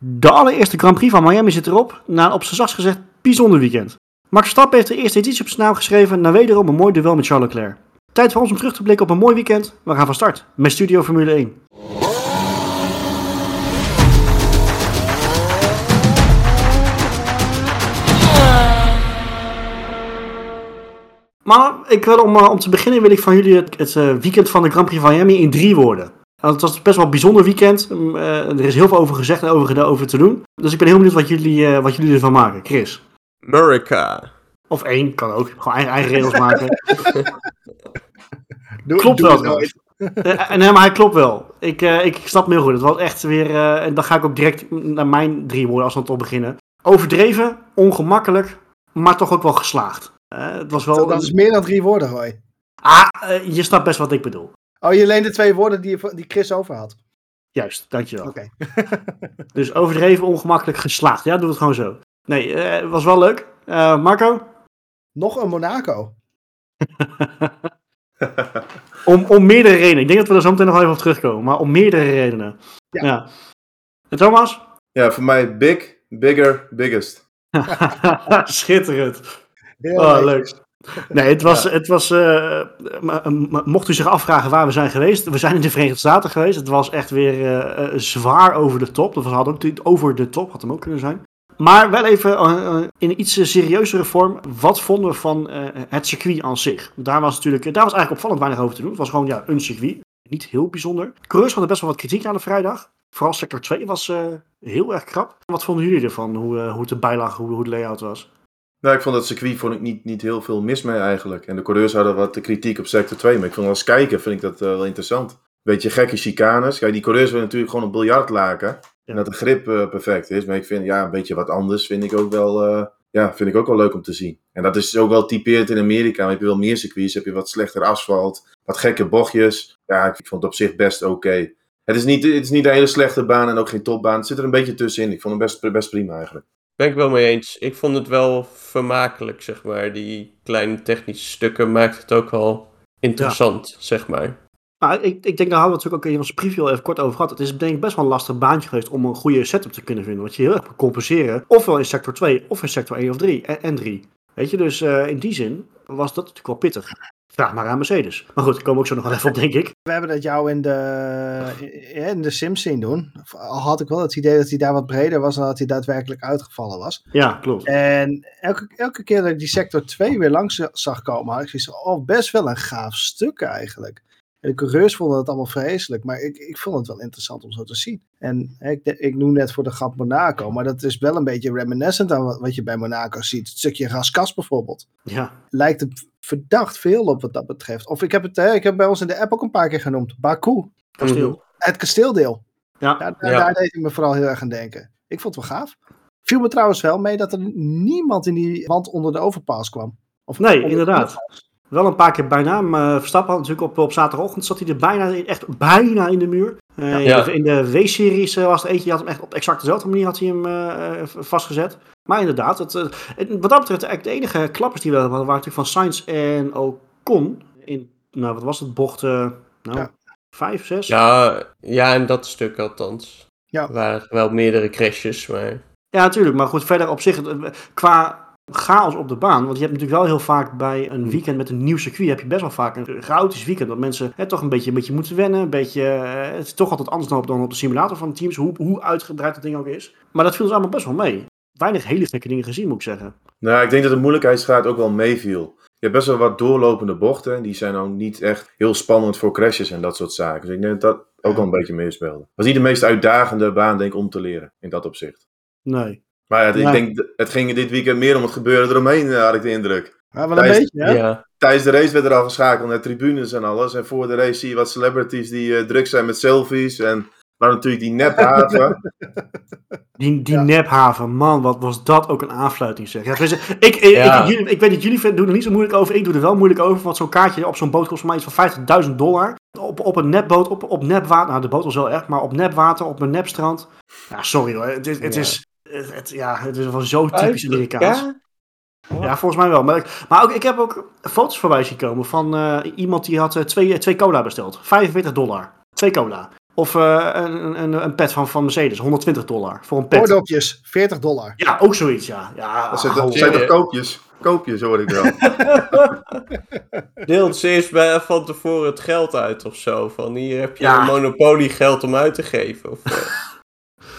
De allereerste Grand Prix van Miami zit erop, na een op zijn zachtst gezegd bijzonder weekend. Max Verstappen heeft de eerste editie op zijn naam geschreven na wederom een mooi duel met Charles Leclerc. Tijd voor ons om terug te blikken op een mooi weekend. We gaan van start met Studio Formule 1. Maar ik wil om, eh, om te beginnen wil ik van jullie het, het eh, weekend van de Grand Prix van Miami in drie woorden. Het was best wel een bijzonder weekend. Mm, eh, er is heel veel over gezegd en over, over te doen. Dus ik ben heel benieuwd wat jullie, eh, wat jullie ervan maken. Chris. America. Of één, kan ook. Gewoon eigen, eigen regels maken. Doe- Klopt doe wel. Eh, nee, maar hij klopt wel. Ik, eh, ik snap hem heel goed. Het was echt weer... eh, en dan ga ik ook direct naar mijn drie woorden als we het op beginnen. Overdreven, ongemakkelijk, maar toch ook wel geslaagd. Het was wel... Dat is meer dan drie woorden, Roy. Ah, je snapt best wat ik bedoel. Oh, je leent de twee woorden die, je- die Chris over had. Juist, dankjewel. Oké. Dus overdreven, ongemakkelijk, geslaagd. Ja, doe het gewoon zo. Nee, eh, het was wel leuk. Eh, Marco? Nog een Monaco. Om, om meerdere redenen. Ik denk dat we er zo meteen nog even op terugkomen. Maar om meerdere redenen. Ja. En Thomas? Ja, voor mij big, bigger, biggest. Schitterend. Heel Oh, leuk. Nee, het was, het was eh, mocht u zich afvragen waar we zijn geweest. We zijn in de Verenigde Staten geweest. Het was echt weer eh, eh, zwaar over de top. Dat was, had ook niet over de top, had hem ook kunnen zijn. Maar wel even in iets serieuzere vorm. Wat vonden we van het circuit aan zich? Daar was, natuurlijk, daar was eigenlijk opvallend weinig over te doen. Het was gewoon ja, een circuit. Niet heel bijzonder. Coureurs hadden best wel wat kritiek aan de vrijdag. Vooral sector 2 was heel erg krap. Wat vonden jullie ervan? Hoe, hoe het erbij lag, hoe, hoe het layout was? Nou, ik vond dat circuit vond ik niet, niet heel veel mis mee eigenlijk. En de coureurs hadden wat kritiek op sector 2. Maar ik vond als kijker vind ik dat eh, wel interessant. Beetje gekke chicanes. Kijk, die coureurs willen natuurlijk gewoon een biljartlaken. En dat de grip eh, perfect is. Maar ik vind, ja, een beetje wat anders vind ik ook wel... eh, ja, vind ik ook wel leuk om te zien. En dat is ook wel typeerd in Amerika. Dan heb je wel meer circuits, heb je wat slechter asfalt, wat gekke bochtjes. Ja, ik vond het op zich best oké. Het, is niet, het is niet een hele slechte baan en ook geen topbaan. Het zit er een beetje tussenin. Ik vond hem best, best prima eigenlijk. Ben ik wel mee eens. Ik vond het wel vermakelijk, zeg maar. Die kleine technische stukken maakt het ook wel interessant, zeg maar. Nou, ik, ik denk, daar hadden we het natuurlijk ook in onze preview al even kort over gehad. Het is denk ik best wel een lastig baantje geweest om een goede setup te kunnen vinden. Want je heel erg moet compenseren. Ofwel in sector 2, of in sector 1 of 3 en, en 3. Weet je, dus eh, in die zin was dat natuurlijk wel pittig. Vraag maar aan Mercedes. Maar goed, daar komen we ook zo nog wel even op, denk ik. We hebben dat jou in de, in de Sims zien doen. Al had ik wel het idee dat hij daar wat breder was dan dat hij daadwerkelijk uitgevallen was. Ja, klopt. En elke, elke keer dat ik die sector 2 weer langs zag komen, had ik zoiets van, oh, best wel een gaaf stuk eigenlijk. En de coureurs vonden het allemaal vreselijk, maar ik, ik vond het wel interessant om zo te zien. En hè, ik, ik noem net voor de grap Monaco, maar dat is wel een beetje reminiscent aan wat, wat je bij Monaco ziet. Het stukje Raskas bijvoorbeeld. Ja, Lijkt er verdacht veel op wat dat betreft. Of ik heb het hè, ik heb bij ons in de app ook een paar keer genoemd. Baku, kasteel. het kasteeldeel. Ja, daar, Ja. daar deed ik me vooral heel erg aan denken. Ik vond het wel gaaf. Viel me trouwens wel mee dat er niemand in die wand onder de overpass kwam. Of Nee, inderdaad. Wel een paar keer bijna. Maar Verstappen had natuurlijk op, op zaterdagochtend zat hij er bijna, in- echt bijna in de muur. Eh, in Ja. de- In de W-series eh, was er eentje, die had hem echt op exact dezelfde manier had hij hem eh, eh, vastgezet. Maar inderdaad, het, eh, het- wat dat betreft, eigenlijk de enige klappers die we hadden, waren natuurlijk van Sainz en Ocon. In, nou, wat was het, bocht, eh, nou, Ja. vijf, zes? Ja, ja, en dat stuk althans. Ja. Er waren wel meerdere crashes, maar... Ja, natuurlijk. Maar goed, verder op zich, qua chaos op de baan. Want je hebt natuurlijk wel heel vaak bij een weekend met een nieuw circuit, heb je best wel vaak een chaotisch weekend. Dat mensen hè, toch een beetje, een beetje moeten wennen. Een beetje, eh, het is toch altijd anders dan op, dan op de simulator van de teams, hoe, hoe uitgebreid dat ding ook is. Maar dat viel dus allemaal best wel mee. Weinig hele gekke dingen gezien, moet ik zeggen. Nou, ik denk dat de moeilijkheidsgraad ook wel meeviel. Je hebt best wel wat doorlopende bochten. en Die zijn ook niet echt heel spannend voor crashes en dat soort zaken. Dus ik denk dat dat ook wel een beetje meespeelde. Was niet de meest uitdagende baan, denk ik, om te leren. In dat opzicht. Nee. Maar ja, ik denk, het ging dit weekend meer om het gebeuren eromheen, eh, had ik de indruk. Ja, wel een Thijs- beetje, hè? Ja. Tijdens de race werd er al geschakeld naar tribunes en alles. En voor de race zie je wat celebrities die eh, druk zijn met selfies. En maar natuurlijk die nephaven. Die, die Ja. nephaven, man, wat was dat ook een aanfluiting zeg. Ja, tenminste, ik, ik, Ja. ik, jullie- ik weet dat jullie doen er niet zo moeilijk over. Ik doe er wel moeilijk over, want zo'n kaartje op zo'n boot kost voor mij iets van 50.000 dollar. Op, op een nepboot, op, op nepwater, nou de boot was wel echt, maar op nepwater, op een nepstrand. Ja, sorry hoor, het is, het Ja. is, het, het- ja, het is wel zo typisch Amerikaans. Ja? Ja, volgens mij wel. Maar, ik- maar ook, ik heb ook foto's voorbij zien komen van eh, iemand die had eh, twee, twee cola besteld. 45 dollar. Twee cola. Of eh, een, een, een pet van, van Mercedes, 120 dollar voor een pet. Oordopjes, 40 dollar. Ja, ook zoiets, ja. ja Dat zijn, op. zijn toch koopjes? Koopjes hoor ik wel. Deelt ze eerst bij, van tevoren het geld uit of zo. Van hier heb je Ja. een monopolie geld om uit te geven. Of,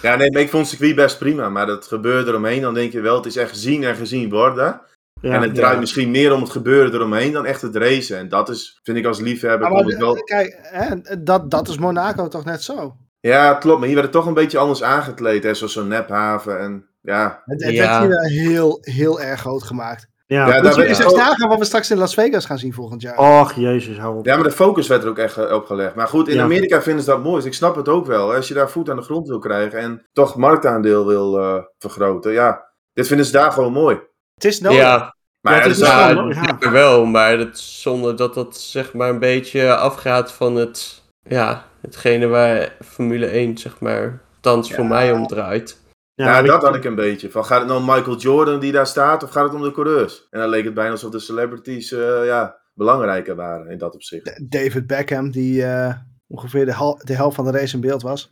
Ja, nee, maar ik vond het circuit best prima. Maar dat gebeurde eromheen, dan denk je wel, het is echt gezien en gezien worden. Ja, en het draait ja. misschien meer om het gebeuren eromheen dan echt het racen. En dat is, vind ik als liefhebber, Maar, het wel... kijk, hè, dat, dat is Monaco toch net zo. Ja, klopt. Maar hier werd het toch een beetje anders aangekleed. Hè, zoals zo'n nephaven. En ja, Het, het Ja. werd hier heel, heel erg groot gemaakt. Ja, eens oh. eens nagaan wat we straks in Las Vegas gaan zien volgend jaar. Och, jezus, hou op. ja, maar de focus werd er ook echt eh, op gelegd. Maar goed, in Ja. Amerika vinden ze dat mooi. Dus ik snap het ook wel. hè. Als je daar voet aan de grond wil krijgen en toch marktaandeel wil eh, vergroten. Ja, dit vinden ze daar gewoon mooi. Het is nodig. ja, Maar Ja, het dus is daar- wel- ja, ja. ja, wel. Maar dat, zonder dat dat zeg maar een beetje afgaat van het... Ja, hetgene waar Formule 1 zeg maar thans voor mij om draait. Ja, dat had ik een beetje. Van, gaat het nou om Michael Jordan die daar staat of gaat het om de coureurs? En dan leek het bijna alsof de celebrities eh, ja, belangrijker waren in dat opzicht. David Beckham, die eh, ongeveer de, hal- de helft van de race in beeld was.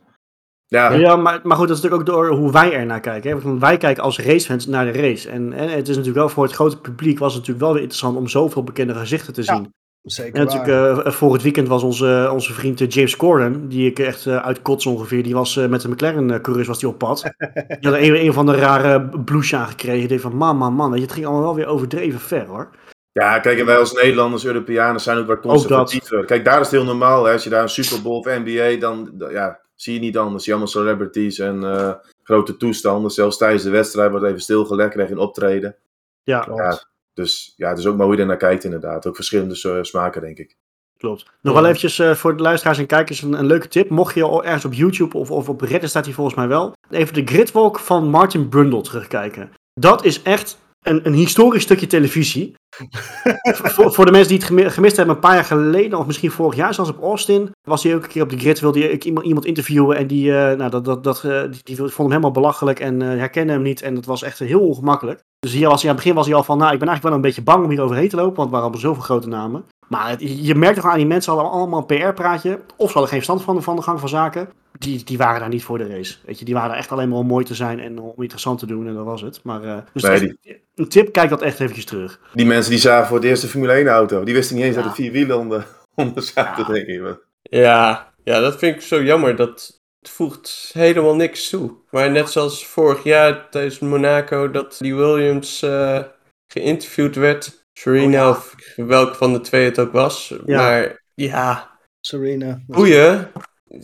Ja, Ja, maar, maar goed, dat is natuurlijk ook door hoe wij er naar kijken. Hè? Want wij kijken als racefans naar de race. En, en het is natuurlijk wel voor het grote publiek was het natuurlijk wel weer interessant om zoveel bekende gezichten te Ja, zien. Zeker En waar. natuurlijk, eh, voor het weekend was onze, onze vriend eh, James Corden, die ik echt eh, uit kots ongeveer, die was met de McLaren-coureurs was die op pad. Die had een, een van de rare blouses aangekregen. Die dacht van, man, man, man, het ging allemaal wel weer overdreven ver, hoor. ja, kijk, en wij als Nederlanders, Europeanen zijn ook wat conservatiever. Kijk, daar is het heel normaal. Hè? Als je daar een Super Bowl of NBA, dan ja, zie je niet anders. Zie je allemaal celebrities en eh, grote toestanden. Zelfs tijdens de wedstrijd wordt even stilgelegd, krijg je een optreden. Ja. Dus ja, het is ook maar hoe je er naar kijkt inderdaad. Ook verschillende smaken, denk ik. klopt. Nog wel eventjes eh, voor de luisteraars en kijkers een, een leuke tip. Mocht je ergens op YouTube of, of op Reddit staat hij volgens mij wel. Even de gridwalk van Martin Brundle terugkijken. Dat is echt een, een historisch stukje televisie. voor, voor de mensen die het gemi- gemist hebben, een paar jaar geleden, of misschien vorig jaar, zelfs op Austin, was hij ook een keer op de grid, wilde hij iemand, interviewen en die, eh, nou, dat, dat, dat, eh, die, die vond hem helemaal belachelijk en eh, herkende hem niet en dat was echt heel ongemakkelijk. Dus hier was hij, aan het begin was hij al van, nou, ik ben eigenlijk wel een beetje bang om hier overheen te lopen, want er waren allemaal zoveel grote namen. Maar het- je merkt toch aan die mensen hadden allemaal een PR-praatje, of ze hadden geen verstand van, van de gang van zaken. Die, die waren daar niet voor de race. Weet je, die waren er echt alleen maar om mooi te zijn en om interessant te doen en dat was het. Maar eh, dus Nee, echt een tip, kijk dat echt eventjes terug. Die mensen die zagen voor het eerst de Formule 1 auto. Die wisten niet eens Ja. dat er vier wielen onder, onder zaten, Ja. denk ik. Ja, ja, dat vind ik zo jammer. Dat het voegt helemaal niks toe. Maar net zoals vorig jaar tijdens Monaco dat die Williams eh, geïnterviewd werd. Serena Oh, ja. of welke van de twee het ook was. Ja. Maar ja, Serena. boeien.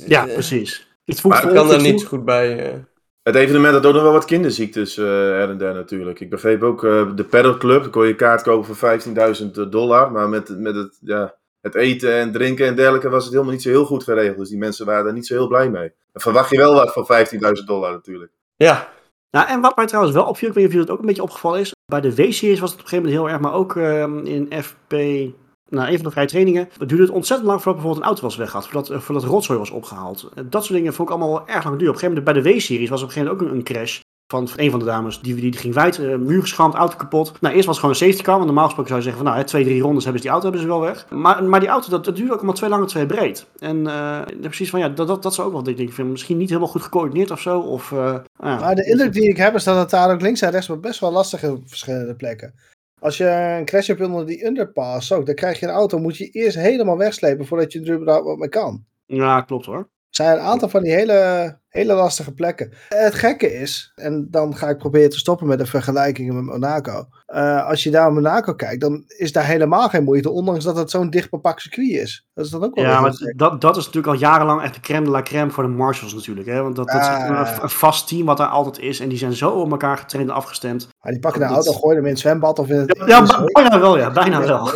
Ja, Eh, precies. Iets Maar voegt Ik kan daar niet zo goed bij. eh. Het evenement had ook nog wel wat kinderziektes eh her en der natuurlijk. Ik begreep ook eh, de Paddle Club. Dan kon je kaart kopen voor 15.000 dollar. Maar met, met het, ja, het eten en drinken en dergelijke was het helemaal niet zo heel goed geregeld. Dus die mensen waren daar niet zo heel blij mee. Dan verwacht je wel wat van 15.000 dollar natuurlijk. Ja, Nou, en wat mij trouwens wel opviel, ik weet niet of jullie het ook een beetje opgevallen is. Bij de W-series was het op een gegeven moment heel erg, maar ook ehm, in FP, nou, een van de vrije trainingen. Duurde het ontzettend lang voordat bijvoorbeeld een auto was weggehaald, voordat, eh, voordat rotzooi was opgehaald. Eh, Dat soort dingen vond ik allemaal wel erg lang duur. Op een gegeven moment bij de W-series was op een gegeven moment ook een, crash. Van een van de dames, die, die, ging wijd, eh, muur geschramd, auto kapot. Nou, eerst was het gewoon een safety car, want normaal gesproken zou je zeggen van, nou, twee, drie rondes hebben ze die auto hebben ze wel weg. Maar, maar die auto, dat, dat duurde ook allemaal twee lang en twee breed. En eh, precies van, ja, dat, dat, dat zou ook wel, denk, ik misschien niet helemaal goed gecoördineerd of zo. Of, nou. Maar de indruk die ik heb is dat het daar ook links en rechts best wel lastig is op verschillende plekken. Als je een crash hebt onder die underpass ook, dan krijg je een auto, moet je eerst helemaal wegslepen voordat je er überhaupt wat mee kan. Ja, klopt hoor. Er zijn een aantal van die hele, hele lastige plekken. Het gekke is, en dan ga ik proberen te stoppen met de vergelijkingen met Monaco. Eh, als je daar naar Monaco kijkt, dan is daar helemaal geen moeite, ondanks dat het zo'n dichtbepakt circuit is. Dat is dan ook wel Ja, maar gek. dat, dat is natuurlijk al jarenlang echt de crème de la crème voor de marshals natuurlijk. Hè? Want dat, dat is Ah. een, vast team wat daar altijd is. En die zijn zo op elkaar getraind en afgestemd. Maar die pakken dat- auto, gooien hem in het zwembad of in het... Ja, in de bijna wel, ja. Bijna wel.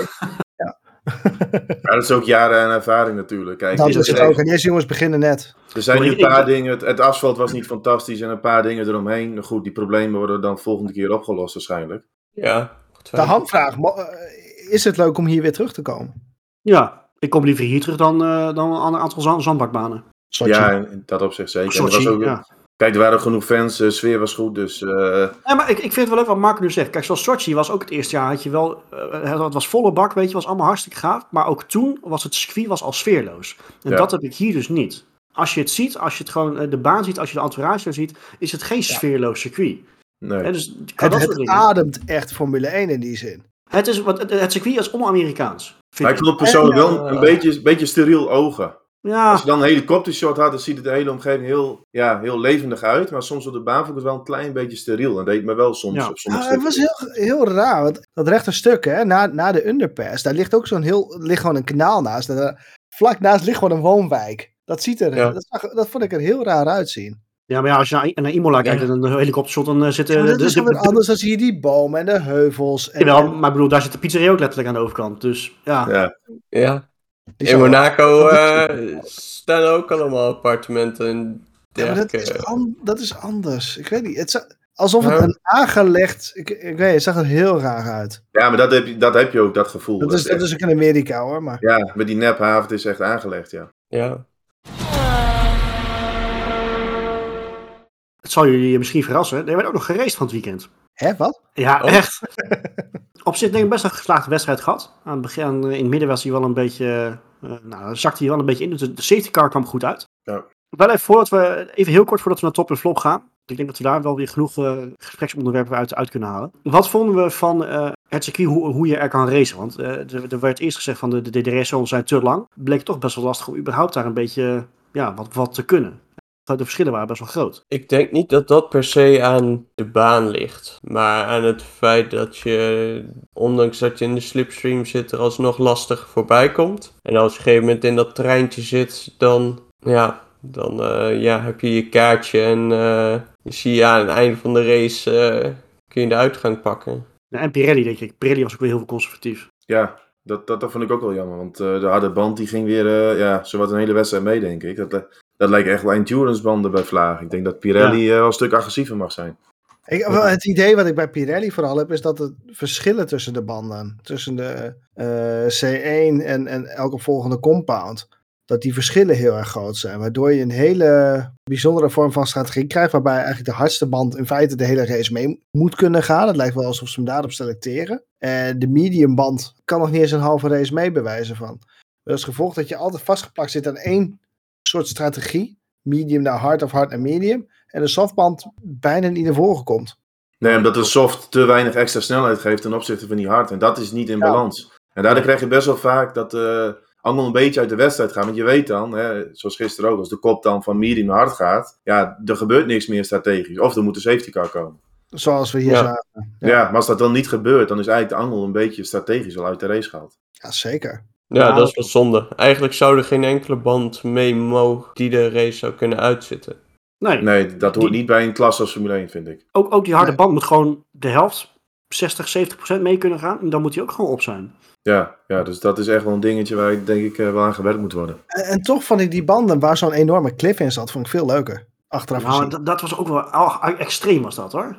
Ja, dat is ook jaren en ervaring natuurlijk. Kijk, Dat er is het ook. En deze jongens beginnen net. Er zijn nu een paar dingen. Het, het asfalt was niet fantastisch en een paar dingen eromheen. Nou Goed, die problemen worden dan volgende keer opgelost waarschijnlijk. ja. De mo- eh, is het leuk om hier weer terug te komen? Ja, ik kom liever hier terug dan, eh, dan aan een aantal zand- zandbakbanen. Sochi. Ja, in, dat opzicht zeker. En er Sochi, was ook, ja. Kijk, er waren genoeg fans, de sfeer was goed. Dus eh, Ja, maar ik, ik vind het wel leuk wat Mark nu zegt. Kijk, zoals Sochi was ook het eerste jaar. Had je wel, eh, het was volle bak, weet je, was allemaal hartstikke gaaf. Maar ook toen was het circuit was al sfeerloos. En Ja. dat heb ik hier dus niet. als je het ziet, als je het gewoon eh, de baan ziet, als je de entourage ziet, is het geen sfeerloos circuit. Nee. Dus Het, ademt echt Formule 1 in die zin. Het, is, wat, het, het circuit is on-Amerikaans. vond het persoonlijk wel een beetje, een beetje steriel ogen. Ja, Als je dan een helikoptershot had, dan ziet het de hele omgeving heel, ja, heel levendig uit. Maar soms op de baan vond ik het wel een klein beetje steriel. En deed me wel soms Ja. op sommige het was heel, heel raar, want dat rechte stuk, hè, na, na de underpass, daar ligt ook zo'n heel, ligt gewoon een kanaal naast. En daar- vlak naast ligt gewoon een woonwijk. Dat ziet er, Ja. dat, zag- dat vond ik er heel raar uitzien. ja, maar ja, als je naar, naar Imola kijkt Ja. en een helikoptershot, dan eh, zitten... Maar dat de- is de- weer de- anders, dan zie je die bomen en de heuvels. En, en- maar ik bedoel, daar zit de pizzeria ook letterlijk aan de overkant. Dus ja, Ja, Ja. Die In Monaco eh, staan ook allemaal appartementen en Ja, maar dat, is dat is anders. Ik weet niet. Het za- alsof het Ja. een aangelegd. Ik, ik weet, het zag er heel raar uit. ja maar dat heb, je, dat heb je ook, dat gevoel. Dat is, dat echt- is ook in Amerika hoor. Maar Ja, met die nephaven, het is echt aangelegd, ja. Ja. het zal jullie misschien verrassen. Er werd ook nog geraced van het weekend. hè, wat? Ja, Oh. echt. Op zich denk ik best een geslaagde wedstrijd gehad. Aan het begin, in het midden was hij wel een beetje, eh nou, zakte hij wel een beetje in. Dus de, safety car kwam goed uit. Ja. Wel even voordat we, even heel kort voordat we naar top en flop gaan. Ik denk dat we daar wel weer genoeg eh, gespreksonderwerpen uit, uit kunnen halen. Wat vonden we van eh, het circuit, hoe, hoe je er kan racen? Want er, er werd eerst gezegd van de, de DRS-zones zijn te lang. Bleek toch best wel lastig om überhaupt daar een beetje ja, wat, wat te kunnen. De verschillen waren best wel groot. Ik denk niet dat dat per se aan de baan ligt. Maar aan het feit dat je, ondanks dat je in de slipstream zit, er alsnog lastig voorbij komt. En als je op een gegeven moment in dat treintje zit, dan, ja, dan eh, ja, heb je je kaartje. En eh, je zie je aan het einde van de race, eh, kun je de uitgang pakken. Ja, en Pirelli, denk ik. Pirelli was ook weer heel conservatief. Ja, dat, dat, dat vond ik ook wel jammer. Want eh, de harde band die ging weer, eh, ja, zowat een hele wedstrijd mee, denk ik. Dat, dat lijkt echt wel endurance banden bij Vlaag. Ik denk dat Pirelli eh, wel een stuk agressiever mag zijn. Ik, het idee wat ik bij Pirelli vooral heb, is dat de verschillen tussen de banden, tussen de eh, C1 en, en elke volgende compound, dat die verschillen heel erg groot zijn. Waardoor je een hele bijzondere vorm van strategie krijgt, waarbij eigenlijk de hardste band in feite de hele race mee moet kunnen gaan. Het lijkt wel alsof ze hem daarop selecteren. En de medium band kan nog niet eens een halve race mee bewijzen van. Dat is gevolg dat je altijd vastgeplakt zit aan één soort strategie. Medium naar hard of hard naar medium. En de softband bijna niet naar voren komt. Nee, omdat de soft te weinig extra snelheid geeft ten opzichte van die hard. En dat is niet in Ja. balans. En daardoor krijg je best wel vaak dat eh allemaal een beetje uit de wedstrijd gaat. Want je weet dan, hè, zoals gisteren ook, als de kop dan van medium naar hard gaat. Ja, er gebeurt niks meer strategisch. Of er moet een safety car komen. Zoals we hier Ja. zagen. Ja. Ja. maar als dat dan niet gebeurt, dan is eigenlijk de angel een beetje strategisch al uit de race gehaald. Ja, zeker. Ja, Nou, dat is wel zonde. Eigenlijk zou er geen enkele band mee mogen die de race zou kunnen uitzitten. Nee, Nee, dat hoort Die- niet bij een klas als Formule 1, vind ik. ook, ook die harde Nee. band moet gewoon de helft, 60, 70 procent mee kunnen gaan. En dan moet hij ook gewoon op zijn. Ja, ja, dus dat is echt wel een dingetje waar ik denk ik eh, wel aan gewerkt moet worden. En, en toch vond ik die banden waar zo'n enorme cliff in zat, vond ik veel leuker. Achteraf Nou, gezien. dat, dat was ook wel oh, extreem was dat hoor.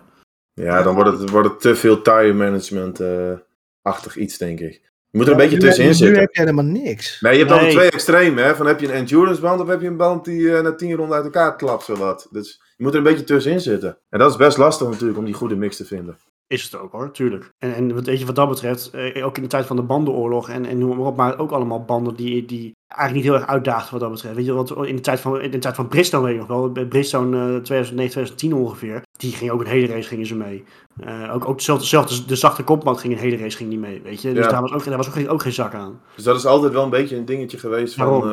Ja, dan wordt het, wordt het te veel tire management-achtig iets, denk ik. Je moet er een Ja, beetje nu- tussenin Nu zitten. heb je helemaal niks. Nee, je hebt Nee. dan twee extremen, hè. Van heb je een endurance band of heb je een band die eh, na tien ronden uit elkaar klapt, zowat. Dus je moet er een beetje tussenin zitten. En dat is best lastig natuurlijk om die goede mix te vinden. Is het ook hoor, tuurlijk. En, en wat- weet je, wat dat betreft, eh, ook in de tijd van de bandenoorlog en, en noem maar op, maar ook allemaal banden die, die eigenlijk niet heel erg uitdaagden wat dat betreft. Weet je, want in de tijd van, in de tijd van Bridgestone weet ik nog wel, bij Bridgestone eh 2009, 2010 ongeveer, die ging ook een hele race gingen ze mee. Eh, ook, ook dezelfde, dezelfde, de zachte kompband ging een hele race ging die mee, weet je. Dus Ja. daar was, ook, daar was ook, geen, ook geen zak aan. Dus dat is altijd wel een beetje een dingetje geweest van... Waarom?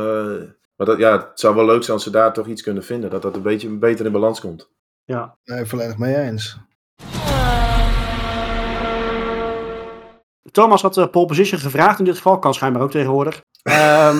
eh, maar dat, ja, het zou wel leuk zijn als ze daar toch iets kunnen vinden. Dat dat een beetje beter in balans komt. Ja. Nee, volledig mee eens. Thomas had de pole position gevraagd in dit geval, kan schijnbaar ook tegenwoordig. Ehm,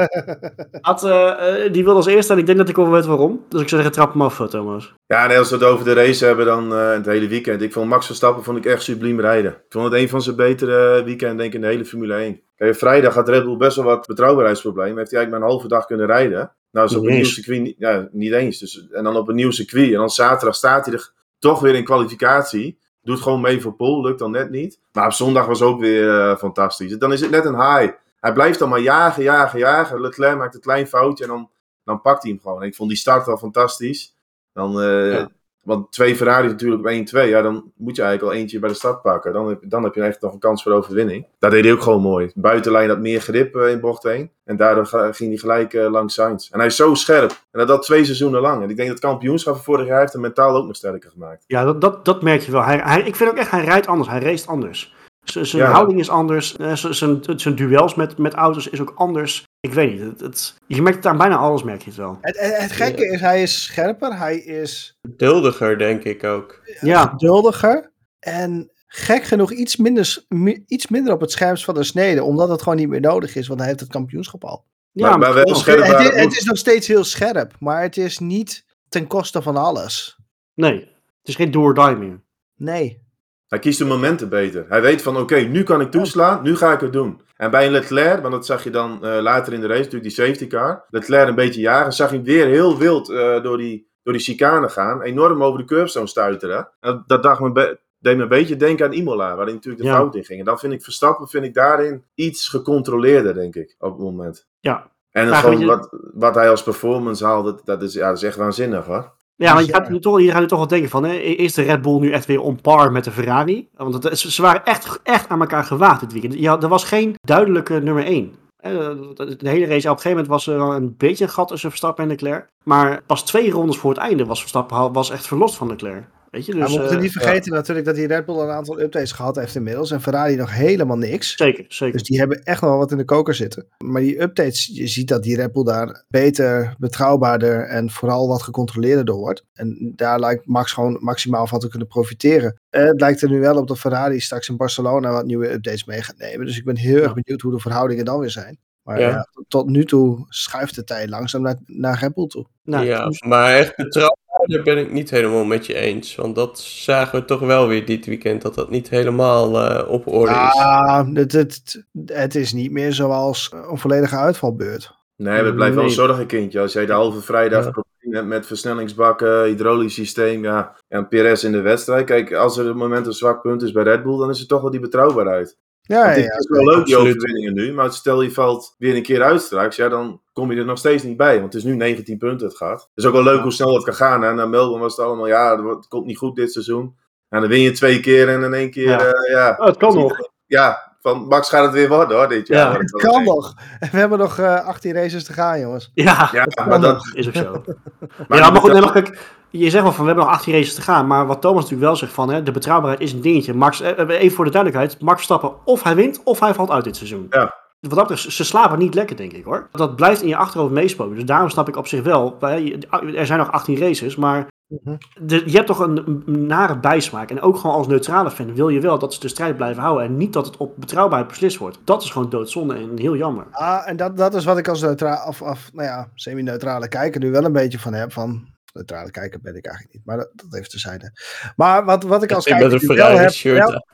had, eh, eh, die wilde als eerste en ik denk dat ik wel weet waarom. Dus ik zou zeggen, trap hem af, Thomas. Ja, en als we het over de race hebben dan het hele weekend. Ik vond Max Verstappen vond ik echt subliem rijden. Ik vond het een van zijn betere weekenden denk ik in de hele Formule 1. Kijk, vrijdag had Red Bull best wel wat betrouwbaarheidsproblemen. Heeft hij eigenlijk maar een halve dag kunnen rijden. Nou, is op een nieuw circuit niet, ja, niet eens. Dus, en dan op een nieuw circuit. En dan zaterdag staat hij er toch weer in kwalificatie. Doet gewoon mee voor Pol, lukt dan net niet. Maar op zondag was ook weer eh, fantastisch. Dan is het net een high. Hij blijft dan maar jagen, jagen, jagen. Leclerc maakt een klein foutje en dan, dan pakt hij hem gewoon. Ik vond die start al fantastisch. Dan, eh. Want twee Ferrari natuurlijk op 1-2, ja, dan moet je eigenlijk al eentje bij de start pakken. Dan heb, dan heb je echt nog een kans voor overwinning. Dat deed hij ook gewoon mooi. Buitenlijn had meer grip eh, in bocht 1. En daardoor ging hij gelijk eh, langs Sainz. En hij is zo scherp. En dat, dat twee seizoenen lang. En ik denk dat het kampioenschap van vorig jaar heeft hem mentaal ook nog sterker gemaakt. Ja, dat, dat, dat merk je wel. Hij, hij, ik vind ook echt, hij rijdt anders. Hij race anders. Zijn Ja. houding is anders. Eh, Zijn, duels met, met auto's is ook anders. Ik weet niet. Het, het- je merkt het aan bijna alles, merk je het wel. Het, het, het gekke is, hij is scherper, hij is Geduldiger, denk ik ook. Ja, geduldiger en gek genoeg iets minder, iets minder op het scherpst van de snede, omdat het gewoon niet meer nodig is, want hij heeft het kampioenschap al. ja maar, maar wel wel. scherp het, het is nog steeds heel scherp, maar het is niet ten koste van alles. Nee, het is geen do or die meer. Nee. Hij kiest de momenten beter. Hij weet van, oké, nu kan ik toeslaan, nu ga ik het doen. En bij een Leclerc, want dat zag je dan eh, later in de race, natuurlijk die safety car. Leclerc een beetje jagen, zag je weer heel wild eh, door, die, door die chicane gaan. Enorm over de curbstone stuiteren. En dat dat dacht me deed me een beetje denken aan Imola, waar hij natuurlijk de Ja. fout in ging. En dan vind ik Verstappen vind ik daarin iets gecontroleerder, denk ik, op het moment. Ja, En Ja, gewoon je- wat, wat hij als performance haalt, dat, dat, is, ja, dat is echt waanzinnig hoor. Ja, want je Bizar. gaat, nu toch, je gaat nu toch wel denken van, hè, is de Red Bull nu echt weer on par met de Ferrari? Want het, ze waren echt, echt aan elkaar gewaagd dit weekend. Ja, er was geen duidelijke nummer 1. De hele race, op een gegeven moment was er wel een beetje een gat tussen Verstappen en Leclerc. Maar pas twee rondes voor het einde was Verstappen was echt verlost van Leclerc. Weet je, Maar dus... we moeten eh, niet vergeten natuurlijk dat die Red Bull een aantal updates gehad heeft inmiddels en Ferrari nog helemaal niks. Zeker, zeker. Dus die hebben echt nog wel wat in de koker zitten. Maar die updates, je ziet dat die Red Bull daar beter, betrouwbaarder en vooral wat gecontroleerder door wordt. En daar lijkt Max gewoon maximaal van te kunnen profiteren. Het lijkt er nu wel op dat Ferrari straks in Barcelona wat nieuwe updates mee gaat nemen. Dus ik ben heel erg benieuwd hoe de verhoudingen dan weer zijn. Maar Ja. ja, tot- nu toe schuift de tijd langzaam naar, naar Red Bull toe. Nou, ja, maar echt betrouwbaar ben ik niet helemaal met je eens. Want dat zagen we toch wel weer dit weekend, dat dat niet helemaal eh, op orde is. Ah, het, het, het is niet meer zoals een volledige uitvalbeurt. Nee, het blijft wel een Nee. zorgenkindje. Als jij de halve vrijdag Ja. hebt met versnellingsbakken, hydraulisch systeem, ja, en Perez in de wedstrijd. Kijk, als er op het moment een zwak punt is bij Red Bull, dan is het toch wel die betrouwbaarheid. Ja, het is wel leuk, die overwinningen nu, maar stel je valt weer een keer uit straks, ja, dan kom je er nog steeds niet bij. Want het is nu 19 punten het gaat. Het is ook wel leuk hoe snel het kan gaan. Hè? Na Melbourne was het allemaal, ja, het komt niet goed dit seizoen. En dan win je twee keer en in één keer, Ja. ja, ja, Oh, het kan nog. ja van Max gaat het weer worden hoor, dit jaar. Ja. Het kan nog. We hebben nog eh 18 races te gaan, jongens. Ja, Ja, dat maar dat- nog. is ook zo. Maar ja, maar goed, maar kijk, je zegt wel van we hebben nog 18 races te gaan. Maar wat Thomas natuurlijk wel zegt van hè, de betrouwbaarheid is een dingetje. Max, eh, even voor de duidelijkheid, Max Verstappen of hij wint of hij valt uit dit seizoen. Ja. Wat dat betreft, ze slapen niet lekker, denk ik hoor. Dat blijft in je achterhoofd meespoken. Dus daarom snap ik op zich wel. hè, Er zijn nog 18 races, maar Mhm. de- je hebt toch een, een nare bijsmaak. En ook gewoon als neutrale fan wil je wel dat ze de strijd blijven houden. En niet dat het op betrouwbaarheid beslist wordt. Dat is gewoon doodzonde en heel jammer. Ah, en dat, dat is wat ik als neutraal, of, of nou ja, semi-neutrale kijker nu wel een beetje van heb. Van, neutrale kijker ben ik eigenlijk niet, maar dat, dat heeft terzijde. Maar wat, wat ik als Ik kijker met een nu wel heb, shirt wel-.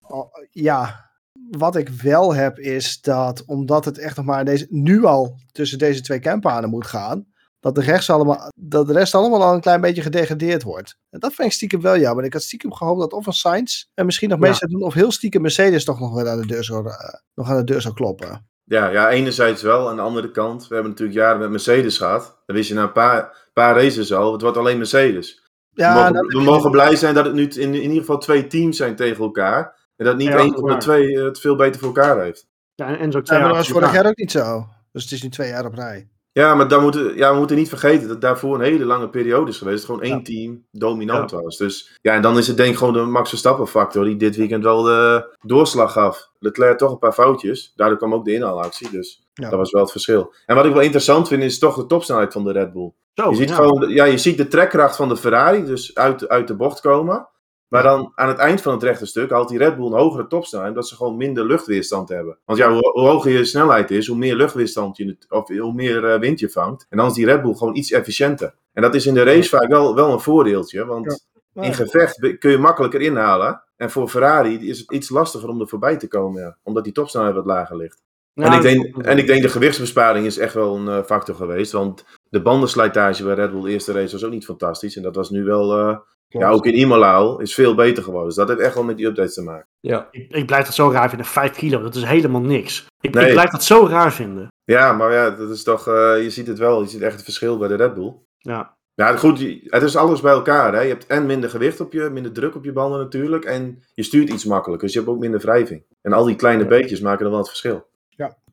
Oh, ja, wat ik wel heb is dat omdat het echt nog maar deze, nu al tussen deze twee campanen moet gaan, dat de, rechts allemaal, dat de rest allemaal al een klein beetje gedegradeerd wordt. En dat vind ik stiekem wel jammer. Ik had stiekem gehoopt dat of een Sainz en misschien nog Ja. mee zou doen, of heel stiekem Mercedes toch nog wel aan de deur zou, eh, nog aan de deur zou kloppen. Ja, ja, enerzijds wel. Aan de andere kant, we hebben natuurlijk jaren met Mercedes gehad. Dan wist je na een paar, paar races al, het wordt alleen Mercedes. Ja, we mogen, dat- we mogen blij zijn dat het nu in, in ieder geval twee teams zijn tegen elkaar. En dat niet Ja, één van de twee eh, het veel beter voor elkaar heeft. Ja, en, en zo Ja, twee maar dat was vorig jaar ook niet zo. Dus het is nu twee jaar op rij. Ja, maar dan moeten, ja, we moeten niet vergeten dat daarvoor een hele lange periode is geweest. Dat gewoon één Ja. team dominant was. Dus ja, en dan is het denk ik gewoon de Max Verstappen factor die dit weekend wel de doorslag gaf. Leclerc toch een paar foutjes. Daardoor kwam ook de inhaalactie. Dus Ja. dat was wel het verschil. En wat ik wel interessant vind is toch de topsnelheid van de Red Bull. Zo, Je ziet ja. gewoon, ja, je ziet de trekkracht van de Ferrari, dus uit, uit de bocht komen. Maar dan aan het eind van het rechte stuk haalt die Red Bull een hogere topsnelheid, omdat ze gewoon minder luchtweerstand hebben. Want ja, hoe, hoe hoger je snelheid is, hoe meer luchtweerstand je, of hoe meer eh, wind je vangt. En dan is die Red Bull gewoon iets efficiënter. En dat is in de race vaak wel, wel een voordeeltje, want Ja. in gevecht kun je makkelijker inhalen. En voor Ferrari is het iets lastiger om er voorbij te komen, ja, omdat die topsnelheid wat lager ligt. En, ik denk, en ik denk de gewichtsbesparing is echt wel een eh, factor geweest. Want de bandenslijtage bij Red Bull de eerste race was ook niet fantastisch. En dat was nu wel, eh, ja, ook in Imola al, is veel beter geworden. Dus dat heeft echt wel met die updates te maken. Ja. Ik, ik blijf dat zo raar vinden. 5 kilo, dat is helemaal niks. Ik, Nee. ik blijf dat zo raar vinden. Ja, maar ja, dat is toch, eh, je ziet het wel. Je ziet echt het verschil bij de Red Bull. Ja. Ja, goed, het is alles bij elkaar. Hè? Je hebt en minder gewicht op je, minder druk op je banden natuurlijk. En je stuurt iets makkelijker, dus je hebt ook minder wrijving. En al die kleine Ja. beetjes maken dan wel het verschil.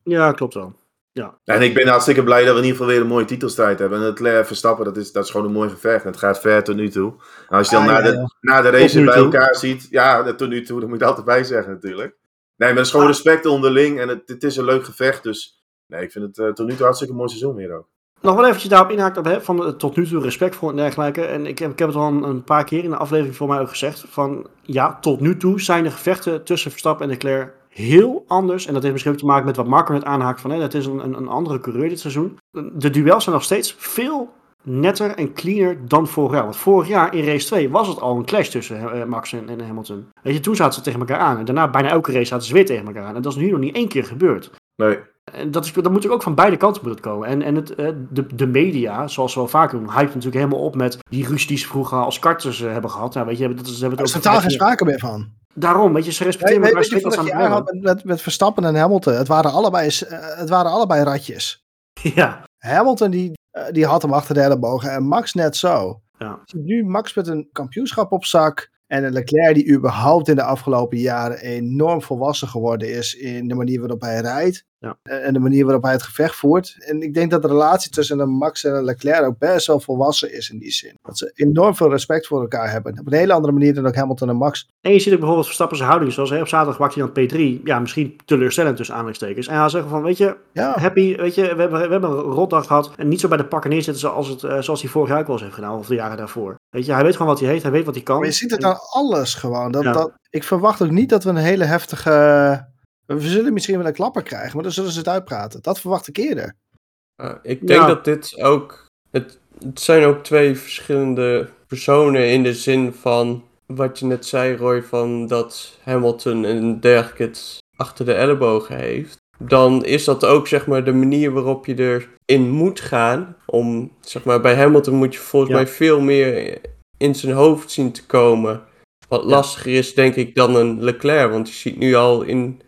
Ja, klopt wel. En ik ben hartstikke blij dat we in ieder geval weer een mooie titelstrijd hebben. En het Verstappen, dat is, dat is gewoon een mooi gevecht. En het gaat ver tot nu toe. En als je dan Ah, na, ja, de, ja. na de race bij elkaar ziet. Ja, tot nu toe, dat moet je altijd bij zeggen natuurlijk. Nee, maar het is gewoon Ah. respect onderling. En het, het is een leuk gevecht. Dus nee, ik vind het eh, tot nu toe hartstikke mooi seizoen weer ook. Nog wel eventjes daarop inhaken, hè, van eh, tot nu toe respectvol en dergelijke. En ik heb, ik heb het al een, een paar keer in de aflevering voor mij ook gezegd. Van ja, tot nu toe zijn de gevechten tussen Verstappen en Leclerc heel anders. En dat heeft misschien ook te maken met wat Marco net aanhaakt van hè, het is een, een, een andere coureur dit seizoen. De duels zijn nog steeds veel netter en cleaner dan vorig jaar. Want vorig jaar in race 2 was het al een clash tussen eh, Max en, en Hamilton. Weet je, toen zaten ze tegen elkaar aan. En daarna bijna elke race zaten ze weer tegen elkaar aan. En dat is nu nog niet één keer gebeurd. Nee, En dat, is, dat moet ook van beide kanten moet het komen. En, en het, eh, de, de media, zoals ze wel vaak doen, hype natuurlijk helemaal op met die ruzie die ze vroeger als karters eh, hebben gehad. Nou, weet je, dat is, ze hebben Er het is totaal geen sprake meer van. Daarom, weet je, ze respecteren elkaar weet je, als aan het had met, met, met Verstappen en Hamilton, het waren allebei, eh, het waren allebei ratjes. Ja, Hamilton die, eh, die had hem achter de ellebogen en Max net zo. Ja. Nu Max met een kampioenschap op zak en een Leclerc die überhaupt in de afgelopen jaren enorm volwassen geworden is in de manier waarop hij rijdt. Ja. eh, En de manier waarop hij het gevecht voert. En ik denk dat de relatie tussen een Max en een Leclerc ook best wel volwassen is in die zin. Dat ze enorm veel respect voor elkaar hebben. Op een hele andere manier dan ook Hamilton en Max. En je ziet ook bijvoorbeeld Verstappen zijn houding, zoals hij op zaterdag maakt hij dan P3. Ja, misschien teleurstellend tussen aanhalingstekens. En hij zegt van, weet je, Ja, happy, weet je, we hebben, we hebben een rotdag gehad. En niet zo bij de pakken neerzetten zoals, het, eh, zoals hij vorig jaar ook wel eens heeft gedaan, of de jaren daarvoor. Weet je, hij weet gewoon wat hij heeft, hij weet wat hij kan. maar je ziet het aan alles gewoon. Dat, Ja. dat, ik verwacht ook niet dat we een hele heftige... We zullen misschien wel een klapper krijgen, maar dan zullen ze het uitpraten. Dat verwacht ik eerder. Uh, ik denk Ja. dat dit ook. Het, het zijn ook twee verschillende personen in de zin van. Wat je net zei, Roy, van dat Hamilton en dergelijke het achter de ellebogen heeft. Dan is dat ook zeg maar de manier waarop je erin moet gaan. Om zeg maar bij Hamilton moet je volgens Ja. mij veel meer in zijn hoofd zien te komen. Wat lastiger is, denk ik, dan een Leclerc. Want je ziet nu al in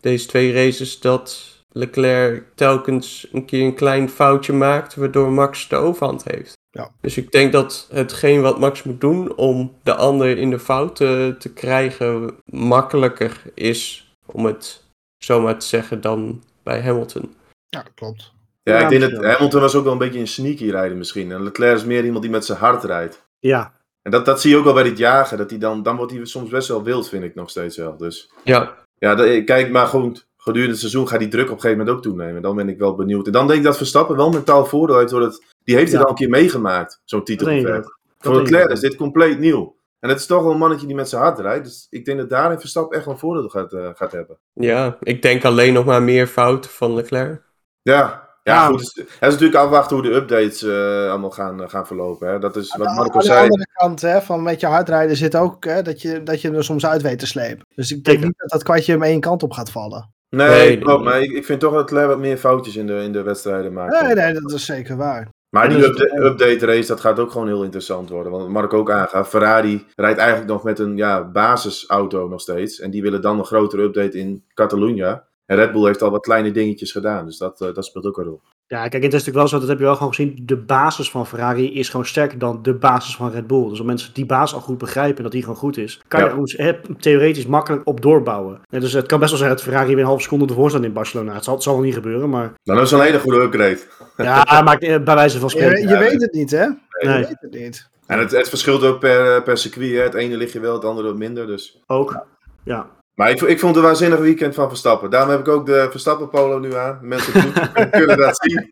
deze twee races dat Leclerc telkens een keer een klein foutje maakt, waardoor Max de overhand heeft. Ja. Dus ik denk dat hetgeen wat Max moet doen om de ander in de fout te, te krijgen makkelijker is, om het zomaar te zeggen, dan bij Hamilton. Ja, klopt. Ja, ik denk dat. Hamilton was ook wel een beetje een sneaky rijden misschien. En Leclerc is meer iemand die met zijn hart rijdt. Ja, En dat, dat zie je ook wel bij dit jagen. Dat hij dan, dan wordt hij soms best wel wild, vind ik nog steeds wel. Dus Ja, ja, dat- kijk maar goed. Gedurende het seizoen gaat die druk op een gegeven moment ook toenemen. Dan ben ik wel benieuwd. En dan denk ik dat Verstappen wel mentaal voordeel heeft. Doordat, die heeft het Ja. al een keer meegemaakt, zo'n. Dat Voor Leclerc is dit compleet nieuw. En het is toch wel een mannetje die met zijn hart rijdt. Dus ik denk dat daarin Verstappen echt wel een voordeel gaat, eh, gaat hebben. ja, ik denk alleen nog maar meer fouten van Leclerc. Ja, ja, Ja. goed. Het is, het is natuurlijk afwachten hoe de updates eh, allemaal gaan, eh, gaan verlopen. Hè. Dat is wat Aan, Marco aan de zei. andere kant hè, van met je hardrijden zit ook hè, dat, je, dat je er soms uit weet te slepen. Dus ik denk niet dat dat kwartje hem één kant op gaat vallen. Nee, Nee, klopt. nee. Maar ik, ik vind toch dat Leclerc wat meer foutjes in de, in de wedstrijden maakt. Nee, nee, dat is zeker waar. Maar die dus- upda- update race, dat gaat ook gewoon heel interessant worden. Want Mark ook aangaf, Ferrari rijdt eigenlijk nog met een ja, basisauto nog steeds. En die willen dan een grotere update in Catalunya. En Red Bull heeft al wat kleine dingetjes gedaan. Dus dat, eh, dat speelt ook een rol. Ja, kijk, het is natuurlijk wel zo, dat heb je wel gewoon gezien. De basis van Ferrari is gewoon sterker dan de basis van Red Bull. Dus als mensen die basis al goed begrijpen en dat die gewoon goed is, kan Ja. je eh, theoretisch makkelijk op doorbouwen. Ja, dus het kan best wel zijn dat Ferrari weer een halve seconde ervoor staat in Barcelona. Het zal, het zal wel niet gebeuren, maar Dan is het een hele goede upgrade. ja, maakt eh, bij wijze van Je, spreken. je weet het niet, hè? Nee. Je weet het niet. En het, het verschilt ook per, per circuit. Hè. Het ene lig je wel, het andere wat minder. Dus. Ook. Ja. Maar ik, ik vond het een waanzinnig weekend van Verstappen. Daarom heb ik ook de Verstappen polo nu aan. Mensen kunnen dat zien.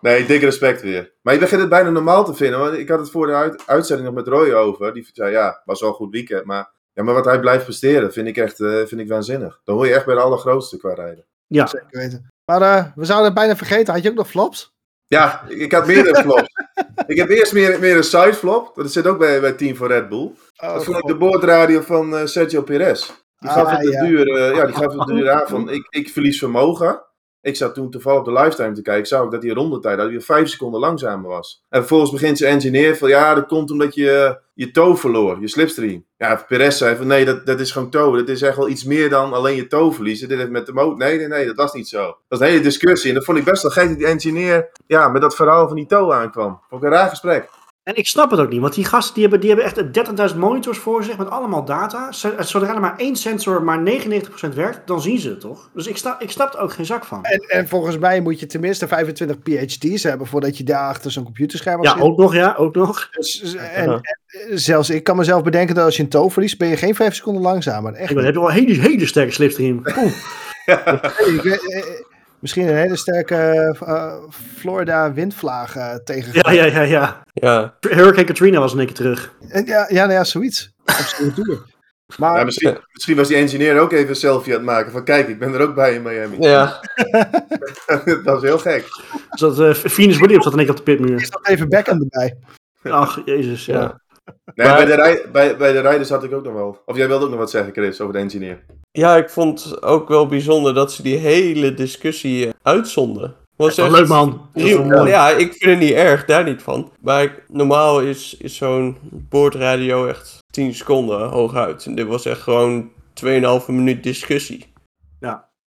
Nee, dik respect weer. Maar je begint het bijna normaal te vinden. Want ik had het voor de uit- uitzending nog met Roy over. Die zei, ja, was wel een goed weekend. Maar, ja, maar wat hij blijft presteren, vind ik echt eh, vind ik waanzinnig. Dan hoor je echt bij de allergrootste qua rijden. Ja. Zeker weten. Maar eh, we zouden het bijna vergeten. Had je ook nog flops? Ja, ik, ik had meerdere flops. ik heb eerst meer, meer een sideflop. Dat zit ook bij, bij Team voor Red Bull. Oh, dat vond ik de boordradio van eh, Sergio Perez. Die gaf Ah, het de ja. duur, eh, ja, die gaf het de duur aan van ik, ik verlies vermogen. Ik zat toen toevallig op de lifetime te kijken. Zag ik dat die rondetijd dat hij vijf seconden langzamer was. En vervolgens begint zijn engineer van ja, dat komt omdat je je toe verloor, je slipstream. Ja, Perez zei van nee, dat, dat is gewoon toe. Dat is echt wel iets meer dan alleen je toe verliezen. Dit heeft met de motor. Nee, nee, nee, dat was niet zo. Dat was een hele discussie. En dat vond ik best wel gek dat die engineer ja, met dat verhaal van die toe aankwam. Vond ik een raar gesprek. En ik snap het ook niet, want die gasten die hebben, die hebben echt 30.000 monitors voor zich met allemaal data. Zodra er maar één sensor maar 99% werkt, dan zien ze het toch? Dus ik, sta, ik snap er ook geen zak van. En, en volgens mij moet je tenminste 25 PhD's hebben voordat je daar achter zo'n computerscherm Ja, zit. ook nog, ja, ook nog. Dus, en, Ja. en zelfs ik kan mezelf bedenken dat als je een toon verliest, ben je geen 5 seconden langzamer. Echt Ik ben, heb je wel een hele, hele sterke slipstream. Oeh. Ik eh, eh, Misschien een hele sterke eh, Florida windvlaag eh, tegen. Ja, ja, ja, ja. Ja, Hurricane Katrina was één keer terug. En Ja, ja, nou ja, zoiets. Absoluut. Maar Ja, misschien, misschien was die engineer ook even een selfie aan het maken. Van kijk, ik ben er ook bij in Miami. ja. dat was heel gek. Dus dat eh Venus Williams zat in één keer op de pitmuur. is nog even Beckham erbij. Ach, jezus, ja. Ja. Nee, Maar- bij, de rij, bij, bij de rijders had ik ook nog wel. Of jij wilde ook nog wat zeggen, Chris, over de engineer. ja, ik vond het ook wel bijzonder dat ze die hele discussie eh, uitzonden. Was echt- leuk man. Ja, ja, ik vind het niet erg, daar niet van. Maar ik- normaal is, is zo'n boordradio echt 10 seconden hooguit. En dit was echt gewoon 2,5 minuut discussie.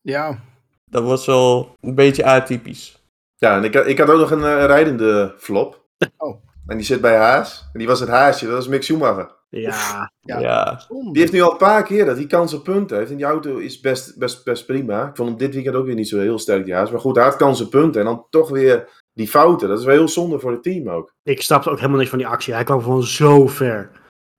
Ja, Dat was wel een beetje atypisch. Ja, en ik, had- ik had ook nog een eh, rijdende flop. Oh. En die zit bij Haas. En die was het haasje, dat was Mick Schumacher. Ja, Ja. Die heeft nu al een paar keer dat hij kans op punten heeft. En die auto is best, best, best prima. Ik vond hem dit weekend ook weer niet zo heel sterk, die Haas. Maar goed, hij had kans op punten. En dan toch weer die fouten. Dat is wel heel zonde voor het team ook. ik snapte ook helemaal niks van die actie. Hij kwam gewoon zo ver.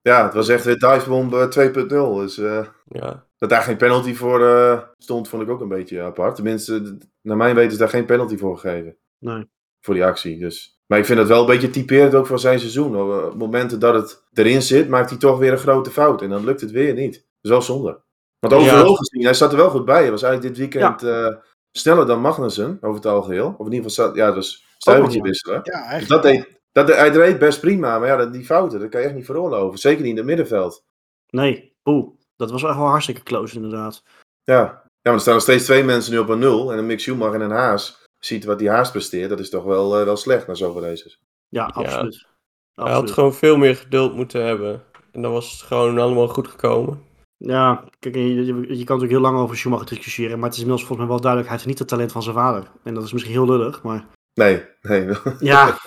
Ja, het was echt weer divebomb eh, 2.0. Dus eh, ja. dat daar geen penalty voor eh, stond, vond ik ook een beetje apart. Tenminste, naar mijn weten is daar geen penalty voor gegeven. Nee. Voor die actie. Dus. Maar ik vind het wel een beetje typerend ook voor zijn seizoen. Op eh, momenten dat het erin zit, maakt hij toch weer een grote fout. En dan lukt het weer niet. Dat is wel zonde. Want overal Ja. gezien, hij zat er wel goed bij. Hij was eigenlijk dit weekend eh, sneller dan Magnussen, over het algeheel. Of in ieder geval, zat- ja, dus stuivertje Oh, wisselen. Ja, Dus dat deed, dat, deed- hij reed best prima. Maar ja, dat- die fouten, dat kan je echt niet veroorloven. Zeker niet in het middenveld. Nee, oeh. Dat was wel echt wel hartstikke close inderdaad. Ja. ja, maar er staan nog steeds twee mensen nu op een nul. En een Mick Schumacher en een Haas. Ziet wat die Haas presteert. Dat is toch wel, eh, wel slecht na zoveel races. Ja, absoluut. Hij had gewoon veel meer geduld moeten hebben. En dan was het gewoon allemaal goed gekomen. Ja, kijk, je, je, je kan natuurlijk heel lang over Schumacher discussiëren, maar het is inmiddels volgens mij wel duidelijk, hij heeft niet het talent van zijn vader. En dat is misschien heel lullig, maar... Nee, nee. Ja,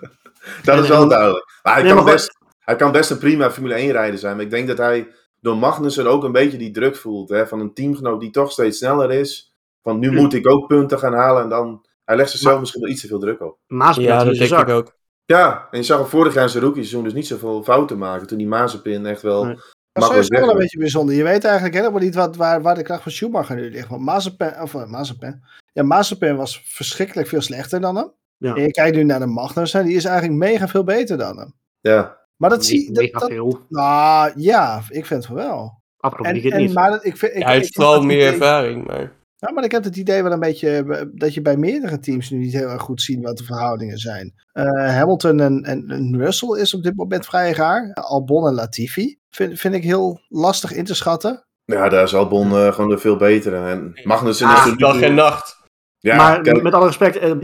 dat is wel en- duidelijk. Maar hij, Nee, kan maar best, hij kan best een prima Formule 1 rijder zijn. Maar ik denk dat hij door Magnussen ook een beetje die druk voelt. Hè, van een teamgenoot die toch steeds sneller is. Van nu Hm. moet ik ook punten gaan halen. En dan, hij legt zichzelf Maar- misschien wel iets te veel druk op. Mazepin Ja, dat denk ik ook. Ja, en je zag hem vorig jaar in zijn rookie seizoen dus niet zoveel fouten maken. Toen die Mazepin echt wel Nee. Maar zo is wel een beetje bijzonder. Je weet eigenlijk helemaal niet wat, waar, waar de kracht van Schumacher nu ligt. Want Mazepin, of uh, Mazepin, ja, Mazepin was verschrikkelijk veel slechter dan hem. Ja. En je kijkt nu naar de Magnussen, die is eigenlijk mega veel beter dan hem. Ja, Maar dat zie Niet dat, mega dat, veel. Nou ja, ik vind het wel. Afgelopen En, weekend en, niet. maar dat- ik vind, ik, Ja, hij heeft heb vooral meer ervaring, maar... Ja, maar ik heb het idee wel een beetje eh, dat je bij meerdere teams nu niet heel erg goed ziet wat de verhoudingen zijn. Eh, Hamilton en, en, en Russell is op dit moment vrij raar. Albon en Latifi vind, vind ik heel lastig in te schatten. ja daar is Albon eh, gewoon de veel betere. En Magnussen Ah, is natuurlijk... Dag en nacht. Ja, maar kijk, met alle respect, eh,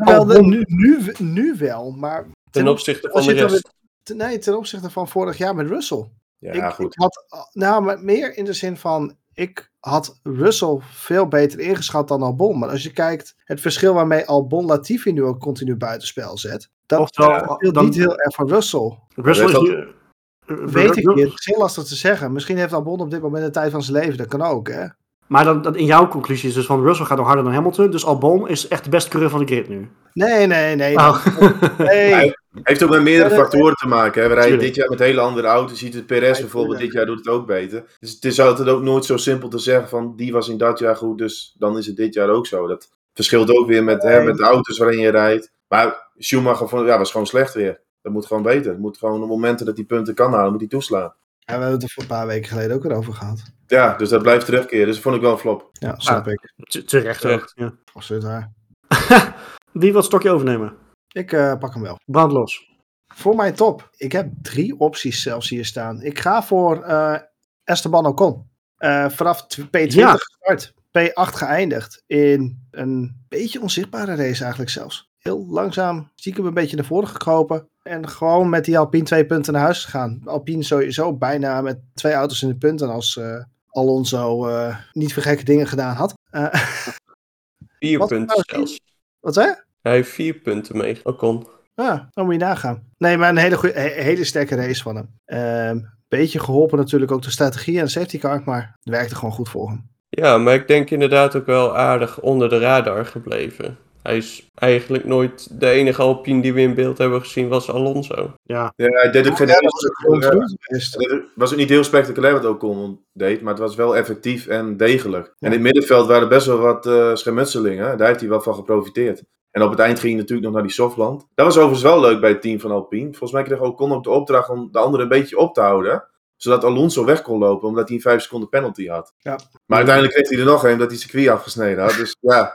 nu, nu, nu wel, maar Ten opzichte van de rest. ten, nee, ten opzichte van vorig jaar met Russell. ja, ik, goed. ik had, nou, maar meer in de zin van, ik had Russell veel beter ingeschat dan Albon. Maar als je kijkt, het verschil waarmee Albon Latifi nu ook continu buitenspel zet, dat Oftewel, dan, niet heel erg van Russell. Russell is Weet eh, Weet ik niet. Het is heel lastig te zeggen. Misschien heeft Albon op dit moment de tijd van zijn leven. Dat kan ook, hè? Maar dan, dan in jouw conclusie is dus van Russell gaat nog harder dan Hamilton, dus Albon is echt de beste coureur van de grid nu. Nee, nee, nee. Oh. nee. Heeft ook met meerdere factoren te maken. Hè. We rijden dit jaar met hele andere auto's. Je ziet het Perez bijvoorbeeld, dit jaar doet het ook beter. Dus het is altijd ook nooit zo simpel te zeggen van die was in dat jaar goed, dus dan is het dit jaar ook zo. Dat verschilt ook weer met, hè, met de auto's waarin je rijdt. Maar Schumacher vond, ja, was gewoon slecht weer. Dat moet gewoon beter. Het moet gewoon op momenten dat hij punten kan halen, moet hij toeslaan. Ja, we hebben het er voor een paar weken geleden ook weer over gehad. Ja, dus dat blijft terugkeren. Dus dat vond ik wel een flop. Ja, snap ik. Te- Terecht ook. Terecht. Ja. Absoluut waar. Wie wil het stokje overnemen? Ik eh, pak hem wel. Brand los. Voor mijn top. Ik heb drie opties zelfs hier staan. Ik ga voor eh Esteban Ocon. Eh, vanaf t- P20 Ja. gestart. P8 geëindigd. In een beetje onzichtbare race eigenlijk zelfs. Heel langzaam stiekem een beetje naar voren gekropen. En gewoon met die Alpine twee punten naar huis gegaan. Alpine sowieso bijna met twee auto's in de punten als eh, Alonso eh, niet voor gekke dingen gedaan had. Eh, Vier Wat punten nou, zelfs. wat zei? Hij heeft vier punten mee, Ocon. Ja, dan moet je nagaan. Nee, maar een hele, goeie, he- hele sterke race van hem. Ehm beetje geholpen natuurlijk ook de strategie en de safety car, maar het werkte gewoon goed voor hem. Ja, maar ik denk inderdaad ook wel aardig onder de radar gebleven. Hij is eigenlijk nooit de enige Alpine die we in beeld hebben gezien was Alonso. Ja, Ja, hij deed ook geen Ja, heel dat was goed geweest. Het was ook niet heel spectaculair wat Ocon deed, maar het was wel effectief en degelijk. En in het middenveld waren best wel wat eh schermutselingen. Daar heeft hij wel van geprofiteerd. En op het eind ging hij natuurlijk nog naar die softland. Dat was overigens wel leuk bij het team van Alpine. Volgens mij kreeg Ocon ook de opdracht om de anderen een beetje op te houden. Zodat Alonso weg kon lopen, omdat hij een 5 seconden penalty had. Ja. Maar uiteindelijk kreeg hij er nog een, omdat hij circuit afgesneden had. Dus ja,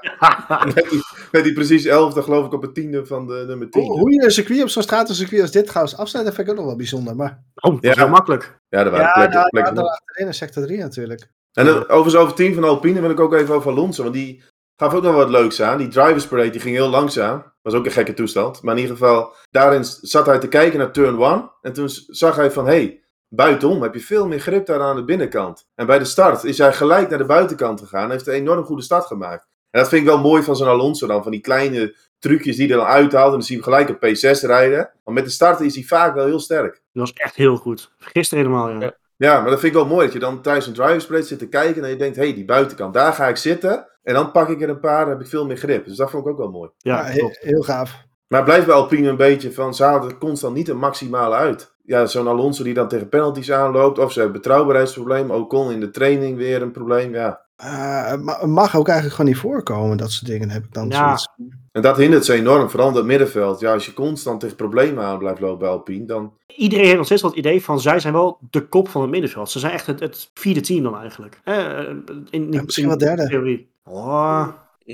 werd hij precies elfde, geloof ik, op het tiende van de nummer 10. Hoe, hoe je een circuit op zo'n stratencircuit als dit trouwens afsnijdt, vind ik ook nog wel bijzonder. Maar oh, dat is Ja. heel makkelijk. Ja, er waren ja, plekken, daar, plekken daar, achterin in sector 3 natuurlijk. En dan, overigens over het team van Alpine wil ik ook even over Alonso. Want die gaf ook nog wat leuks aan. Die drivers parade die ging heel langzaam. Was ook een gekke toestand. Maar in ieder geval, daarin zat hij te kijken naar turn 1. En toen zag hij van, hé, hey, buitenom heb je veel meer grip daar aan de binnenkant. En bij de start is hij gelijk naar de buitenkant gegaan. En heeft een enorm goede start gemaakt. En dat vind ik wel mooi van zo'n Alonso dan. Van die kleine trucjes die hij dan uithaalt. En dan zie je hem gelijk op P6 rijden. Maar met de start is hij vaak wel heel sterk. Dat was echt heel goed. Gisteren helemaal, ja. Ja. Ja, maar dat vind ik wel mooi. Dat je dan tijdens een drivers parade zit te kijken. En je denkt, hé, hey, die buitenkant, daar ga ik zitten. En dan pak ik er een paar, dan heb ik veel meer grip. Dus dat vond ik ook wel mooi. Ja, Ja, he- klopt. heel gaaf. Maar blijft bij Alpine een beetje van, ze halen er constant niet een maximale uit. Ja, zo'n Alonso die dan tegen penalties aanloopt. Of ze hebben betrouwbaarheidsprobleem. Ocon in de training weer een probleem. Ja. Eh, mag ook eigenlijk gewoon niet voorkomen, dat soort dingen heb ik dan Ja. zoiets. En dat hindert ze enorm. Vooral in het middenveld. Ja, als je constant tegen problemen aan blijft lopen bij Alpine, dan... Iedereen heeft nog steeds wel het idee van zij zijn wel de kop van het middenveld. Ze zijn echt het, het vierde team dan eigenlijk. Eh, in, in, Ja, misschien wel derde. theorie. Oh,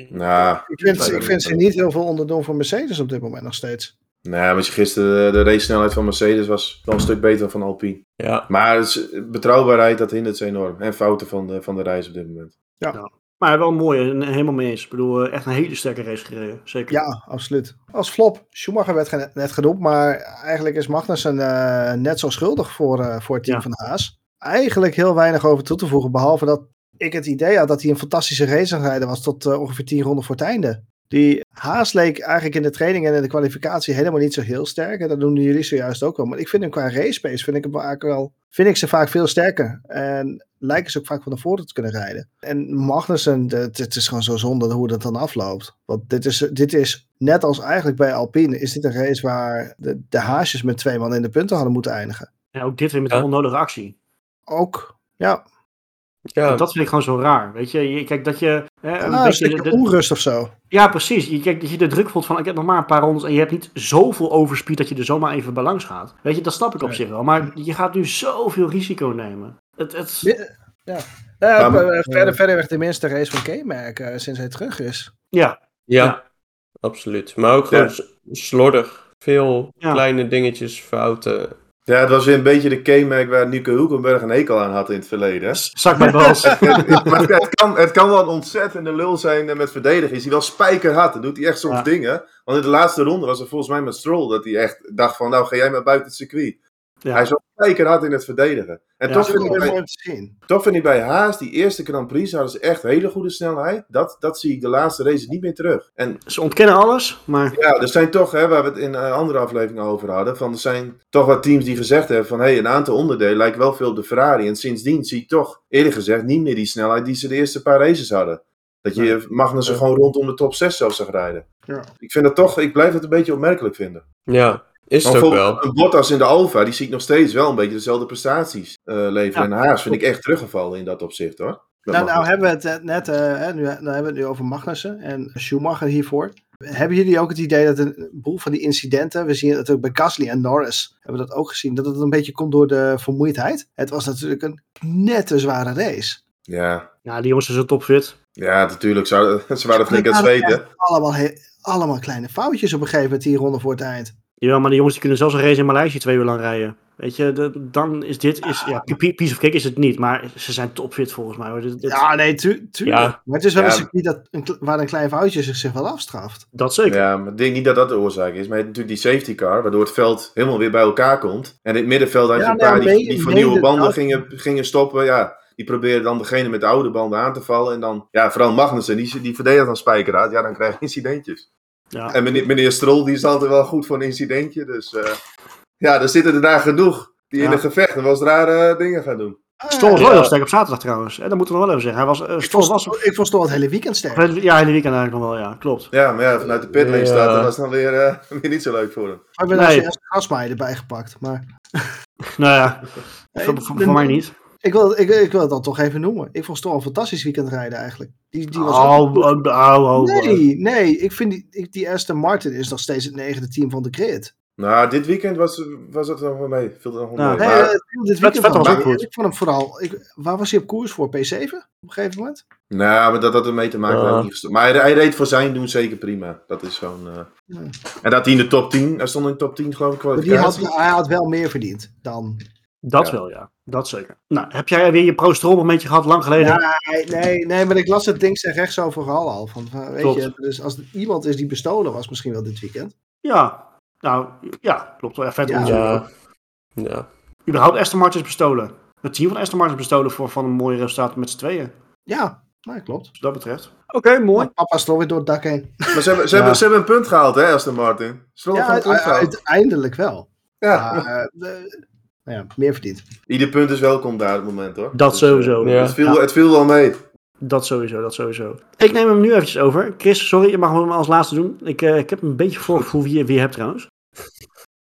Nou, Ik vind, ik vind ze niet heel veel onderdoen voor Mercedes op dit moment nog steeds. Nou ja, maar je gisteren de, de race snelheid van Mercedes was wel een stuk beter dan van Alpine. Ja, Maar het is- betrouwbaarheid, dat hindert ze enorm. En fouten van de, van de reis op dit moment. maar wel mooi, en helemaal mee eens. Ik bedoel, eh, echt een hele sterke race gereden. Zeker. Ja, absoluut. Als flop. Schumacher werd net genoemd, maar eigenlijk is Magnussen eh, net zo schuldig voor, eh, voor het team Ja. van Haas. Eigenlijk heel weinig over toe te voegen, behalve dat ik het idee had dat hij een fantastische race aan het rijden was tot ongeveer 10 ronden voor het einde. Die Haas leek eigenlijk in de training en in de kwalificatie helemaal niet zo heel sterk. En dat noemden jullie zojuist ook wel. Maar ik vind hem qua race pace, vind ik, hem vaak wel, vind ik ze vaak veel sterker. En lijken ze ook vaak van de voren te kunnen rijden. En Magnussen, het, is gewoon zo zonde hoe dat dan afloopt. Want dit is, dit is, net als eigenlijk bij Alpine, is dit een race waar de, de haasjes met twee man in de punten hadden moeten eindigen. En ook dit weer met een onnodige actie. Ook, ja, ja. Dat vind ik gewoon zo raar. Weet je, je kijk dat je. Hè, een ah, een beetje stukje de- de- onrust of zo. ja, precies. Je, kijk, dat je de druk voelt van ik heb nog maar een paar rondes en je hebt niet zoveel overspeed dat je er zomaar even bij langs gaat. Weet je, dat snap ik op Nee. zich wel. Maar je gaat nu zoveel risico nemen. Het, het, Ja. Ja, Ja, maar- eh, verder, verder weg de minste race van K-merk eh, sinds hij terug is. ja, Ja, Ja. absoluut. Maar ook gewoon slordig. Veel Ja. kleine dingetjes, fouten. Ja, het was weer een beetje de K-merk waar Nico Hulkenberg een hekel aan had in het verleden. zak bij Bals. maar het kan, het kan wel een ontzettende lul zijn eh, met verdedigen. Is hij wel spijkerhard. Dan doet hij echt soms Ja. dingen. Want in de laatste ronde was er volgens mij met Stroll dat hij echt dacht van... Nou, ga jij maar buiten het circuit. Ja. Hij is wel spijkerhard in het verdedigen. En Ja. toch, Dat is vind ik bij, zien. toch vind ik bij Haas, die eerste Grand Prix, hadden ze echt hele goede snelheid. Dat, dat zie ik de laatste races niet meer terug. En Ze ontkennen alles, maar ja, er zijn toch, hè, waar we het in een andere aflevering over hadden, van er zijn toch wat teams die gezegd hebben van hé, hey, een aantal onderdelen lijkt wel veel op de Ferrari. En sindsdien zie ik toch, eerlijk gezegd, niet meer die snelheid die ze de eerste paar races hadden. Dat je Magnussen gewoon rondom de top 6 zelfs zag rijden. Ja. Ik vind dat toch, ik blijf het een beetje opmerkelijk vinden. Ja, is het ook wel. een Bottas in de Alfa, die zie ik nog steeds wel een beetje dezelfde prestaties eh, leveren. Ja. En Haas vind ik echt teruggevallen in dat opzicht hoor. Nou, nou hebben we het eh, net, eh, hè, nu, nou hebben we het nu over Magnussen en Schumacher hiervoor. Hebben jullie ook het idee dat een boel van die incidenten, we zien het natuurlijk bij Gasly en Norris, hebben we dat ook gezien, dat het een beetje komt door de vermoeidheid? Het was natuurlijk een nette zware race. Ja, ja, die jongens zijn zo topfit. ja, natuurlijk. Ze, ze waren flink aan het zweten. Allemaal, allemaal kleine foutjes op een gegeven moment die ronde voor het eind. Jawel, maar die jongens die kunnen zelfs een race in Maleisië twee uur lang rijden. Weet je, de- dan is dit, is, ja, pi- piece of cake is het niet, maar ze zijn topfit volgens mij. Hoor. Dit, dit- Ja, nee, tu tuurlijk. Ja. Maar het is wel Ja. een circuit dat een, waar een klein foutje zich, zich wel afstraft. Dat zeker. Ja, maar ik denk niet dat dat de oorzaak is. Maar je hebt natuurlijk die safety car, waardoor het veld helemaal weer bij elkaar komt. En in het middenveld had je Ja, een paar die, van nieuwe banden dat? gingen, gingen stoppen. Ja, die probeerden dan degene met de oude banden aan te vallen. En dan, ja, vooral Magnussen, die, die verdedigt dan spijkerhard. Ja, dan krijg je incidentjes. Ja. En meneer, meneer Strol, die is altijd wel goed voor een incidentje. Dus eh, ja, er zitten er daar genoeg die in Ja. een gevecht en wel eens rare dingen gaan doen. Stroll was wel heel sterk op zaterdag trouwens. En dat moeten we wel even zeggen. Hij was, eh, Ik Stroll vond, was... ik vond Stroll het hele weekend sterk. Ja, hele weekend eigenlijk nog wel, ja. Klopt. Ja, maar ja, vanuit de pitlane Ja. staat, dat was dan weer, eh, weer niet zo leuk voor hem. Maar ik ben Nee. als eerste gasmaaier erbij gepakt. Maar Nou ja, Nee, voor, voor, voor mij niet. Ik wil, ik, ik wil het dan toch even noemen. Ik vond Stroll een fantastisch weekend rijden eigenlijk. Die, die was Oh, ook- oh, oh. Nee, nee. Ik vind die, ik- die Aston Martin is nog steeds het negende team van de grid. Nou, dit weekend was, was het nog wel mee. Viel er nog wel Ja. mee. Nee, Maar- dit weekend was goed. Ik vond hem vooral... Ik, waar was hij op koers voor? P7 op een gegeven moment? Nou, maar dat had ermee te maken. Niet gesto- Maar hij, hij reed voor zijn doen zeker prima. Dat is gewoon. eh, Ja. En dat hij in de top 10, hij stond in de top 10 geloof ik. Maar die had, hij had wel meer verdiend dan... Dat Ja. wel, ja. Dat zeker. Nou, heb jij weer je pro-strol momentje gehad, lang geleden? Nee, nee, nee, maar ik las het links en rechts overal al. Van, van, weet Klopt. je, dus als er iemand is die bestolen was, misschien wel dit weekend. Ja. Nou, ja, klopt wel. Ja, vet Ja. Ja. Ja. Überhaupt Aston Martin is bestolen. Het team van Aston Martin is bestolen voor van een mooi resultaat met z'n tweeën. Ja, nou, klopt. Dus dat betreft. Oké, mooi. Maar Papa Stroll weer door het dak heen. Maar ze hebben, ze, Ja. hebben, ze hebben een punt gehaald, hè, Aston Martin. Ja, uiteindelijk wel. Ja, Maar, eh, de- nou ja, meer verdiend. ieder punt is welkom daar op het moment hoor. Dat Dus, eh, sowieso. Ja. Het, viel, Ja. het viel wel mee. Dat sowieso, dat sowieso. Ik neem hem nu eventjes over. Chris, sorry, je mag hem als laatste doen. Ik, eh, ik heb een beetje voorgevoel wie, je- wie je hebt trouwens.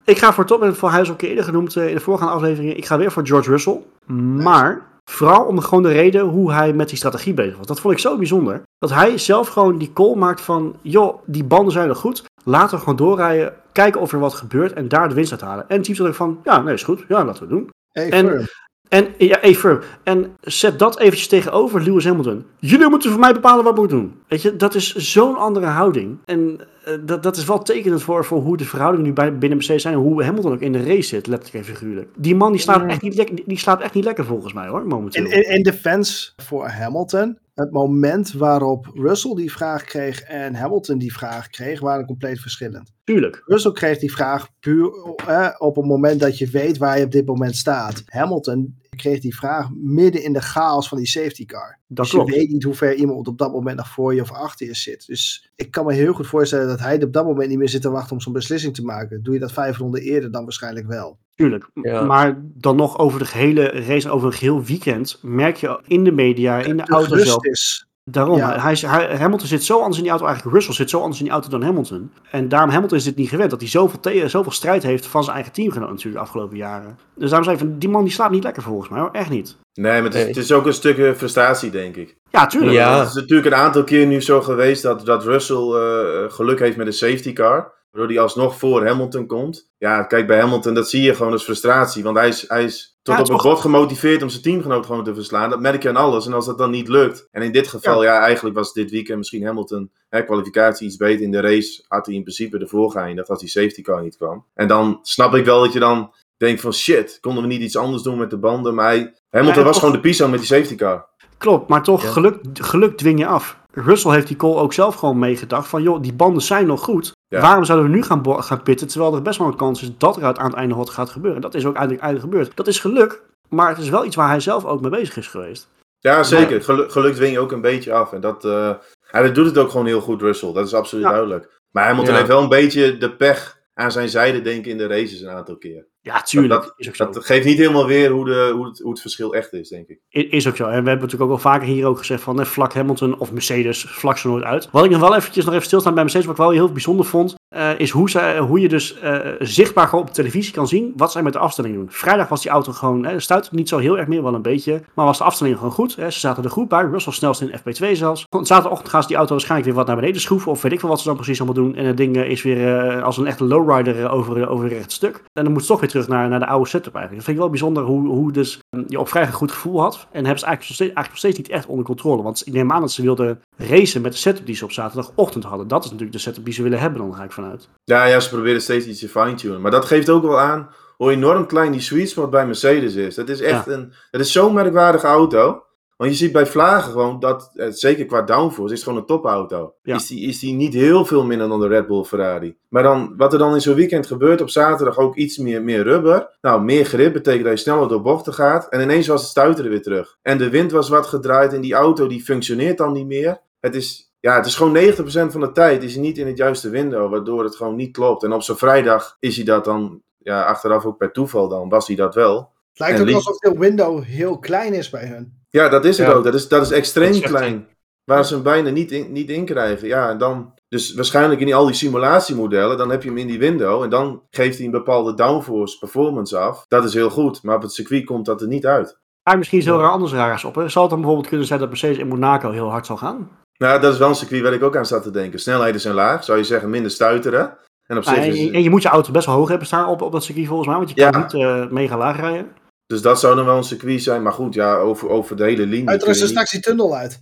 Ik ga voor top, en voor hij is al een keer eerder genoemd eh, in de voorgaande afleveringen. Ik ga weer voor George Russell. Maar vooral om de, gewoon de reden hoe hij met die strategie bezig was. Dat vond ik zo bijzonder. Dat hij zelf gewoon die call maakt van... joh, die banden zijn nog goed. Laten we gewoon doorrijden. Kijken of er wat gebeurt en daar de winst uit halen. En het team zat ook van... ja, nee, is goed. Ja, laten we het doen. Hey, En- firm. En, ja, even. En zet dat eventjes tegenover Lewis Hamilton. Jullie moeten voor mij bepalen wat ik moet doen. Weet je, dat is zo'n andere houding. En eh, dat, dat is wel tekenend voor, voor hoe de verhoudingen nu bij, binnen Mercedes zijn. En hoe Hamilton ook in de race zit, letterlijk en figuurlijk. Die man die slaapt, Ja. echt, niet lekker, die slaapt echt niet lekker volgens mij hoor, momenteel. In, in defense voor Hamilton, het moment waarop Russell die vraag kreeg en Hamilton die vraag kreeg, waren compleet verschillend. Tuurlijk. Russell kreeg die vraag puur eh, op het moment dat je weet waar je op dit moment staat. Hamilton kreeg die vraag midden in de chaos van die safety car. Dat dus je klopt. weet niet hoe ver iemand op dat moment nog voor je of achter je zit. Dus ik kan me heel goed voorstellen dat hij op dat moment niet meer zit te wachten om zo'n beslissing te maken. Doe je dat vijf ronden eerder, dan waarschijnlijk wel. Tuurlijk. Ja. Maar dan nog over de gehele race, over een geheel weekend, merk je in de media, in de De auto rust zelf. is. Daarom, Ja. hij, Hamilton zit zo anders in die auto, eigenlijk Russell zit zo anders in die auto dan Hamilton. En daarom Hamilton is dit niet gewend, dat hij zoveel, te- zoveel strijd heeft van zijn eigen teamgenoot natuurlijk de afgelopen jaren. Dus daarom zei ik van, die man die slaapt niet lekker volgens mij hoor, echt niet. Nee, maar het is, Nee. het is ook een stukje frustratie, denk ik. Ja, tuurlijk. Ja. Het is natuurlijk een aantal keer nu zo geweest dat, dat Russell eh, geluk heeft met een safety car. Waardoor hij alsnog voor Hamilton komt. Ja, kijk, bij Hamilton, dat zie je gewoon als frustratie. Want hij is, hij is tot Ja, op het bot gemotiveerd om zijn teamgenoot gewoon te verslaan. Dat merk je aan alles. En als dat dan niet lukt. En in dit geval, ja, eigenlijk was dit weekend misschien Hamilton hè, kwalificatie iets beter. In de race had hij in principe de voorgeëindigd als die safety car niet kwam. En dan snap ik wel dat je dan denkt van shit, konden we niet iets anders doen met de banden. Maar hij, Hamilton was gewoon de piso met die safety car. Klopt, maar toch, geluk, geluk dwing je af. Russell heeft die call ook zelf gewoon meegedacht van, joh, die banden zijn nog goed. Ja. Waarom zouden we nu gaan, gaan pitten, terwijl er best wel een kans is dat er uit- aan het einde wat gaat gebeuren. Dat is ook eigenlijk, eigenlijk gebeurd. Dat is geluk, maar het is wel iets waar hij zelf ook mee bezig is geweest. Ja, zeker. Geluk, geluk dwing je ook een beetje af. En dat, eh hij doet het ook gewoon heel goed, Russell. Dat is absoluut Ja. duidelijk. Maar Hamilton Ja. heeft wel een beetje de pech aan zijn zijde, denk ik, in de races een aantal keer. Ja, tuurlijk. Dat- is ook. Dat geeft niet helemaal weer hoe, de, hoe, het, hoe het verschil echt is, denk ik. I- Is ook zo. En we hebben natuurlijk ook al vaker hier ook gezegd van vlak Hamilton of Mercedes vlak ze nooit uit. Wat ik nog wel eventjes nog even stilstaan bij Mercedes, wat ik wel heel bijzonder vond, eh, is hoe, hoe je dus eh, zichtbaar gewoon op televisie kan zien wat zij met de afstelling doen. Vrijdag was die auto gewoon, hè, stuitte niet zo heel erg meer, wel een beetje, maar was de afstelling gewoon goed. Hè. Ze zaten er goed bij, Russell snelst in FP2 zelfs. Zaterdagochtend gaan ze die auto waarschijnlijk weer wat naar beneden schroeven of weet ik veel wat ze dan precies allemaal doen. En het ding eh, is weer als een echte lowrider over, over een recht stuk. En dan moet ze toch weer terug naar, naar de oude setup eigenlijk. Dat vind ik wel bijzonder hoe, hoe dus eh, je op vrij goed gevoel had. En hebben ze eigenlijk nog, steeds, eigenlijk steeds niet echt onder controle. Want ik neem aan dat ze wilden racen met de setup die ze op zaterdagochtend hadden. Dat is natuurlijk de setup die ze willen hebben, dan ik vanuit. Ja, ja, ze proberen steeds iets te fine-tunen. Maar dat geeft ook wel aan hoe enorm klein die sweet spot bij Mercedes is. Dat is echt een... Het is zo'n merkwaardige auto. Want je ziet bij Vlagen gewoon dat, eh, zeker qua downforce, is het gewoon een topauto. Ja. Is, die, is die niet heel veel minder dan de Red Bull Ferrari. Maar dan, wat er dan in zo'n weekend gebeurt, op zaterdag ook iets meer, meer rubber. Nou, meer grip betekent dat je sneller door bochten gaat. En ineens was het stuiteren weer terug. En de wind was wat gedraaid en die auto die functioneert dan niet meer. Het is, ja, het is gewoon 90% van de tijd is hij niet in het juiste window, waardoor het gewoon niet klopt. En op zo'n vrijdag is hij dat dan, ja, achteraf ook per toeval dan, was hij dat wel. Het lijkt En ook liefst- alsof de window heel klein is bij hun. Ja, dat is het Ja. ook. Dat is, dat is extreem Dat is echt klein. Waar ze hem bijna niet in, niet in krijgen. Ja, en dan... Dus waarschijnlijk in die, al die simulatiemodellen, dan heb je hem in die window. En dan geeft hij een bepaalde downforce performance af. Dat is heel goed. Maar op het circuit komt dat er niet uit. Maar misschien is heel raar anders raars op. Hè? Zal het dan bijvoorbeeld kunnen zijn dat Mercedes in Monaco heel hard zal gaan? Nou, dat is wel een circuit waar ik ook aan zat te denken. Snelheden zijn laag. Zou je zeggen minder stuiteren. En op Nou, zich en, is... je, en je moet je auto best wel hoog hebben staan op, op dat circuit volgens mij. Want je Ja. kan niet eh, mega laag rijden. Dus dat zou dan wel een circuit zijn. Maar goed, ja, over, over de hele linie. is niet- straks die tunnel uit.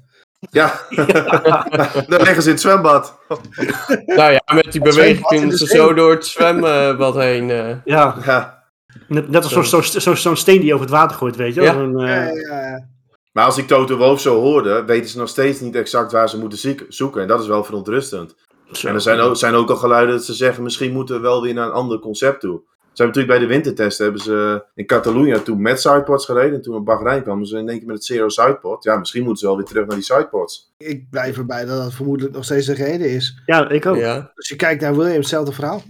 Ja, dan liggen ze in het zwembad. Nou ja, met die beweging in kunnen ze zo door het zwembad heen. eh. Ja, Ja. net, net als zo'n zo, zo, zo'n steen die je over het water gooit, weet je. Ja. Eh, Ja, ja, ja. Maar als ik Toto Wolff zo hoorde, weten ze nog steeds niet exact waar ze moeten ziek- zoeken. En dat is wel verontrustend. zo. En er zijn ook, zijn ook al geluiden dat ze zeggen, misschien moeten we wel weer naar een ander concept toe. Ze hebben natuurlijk bij de wintertesten hebben ze in Catalonië toen met sidepods gereden. En toen op Bahrein kwamen ze in één keer met het zero sidepod. Ja, misschien moeten ze wel weer terug naar die sidepods. Ik blijf erbij dat dat vermoedelijk nog steeds de reden is. Ja, ik ook. Ja. Ja, Als je kijkt naar Williams, hetzelfde verhaal.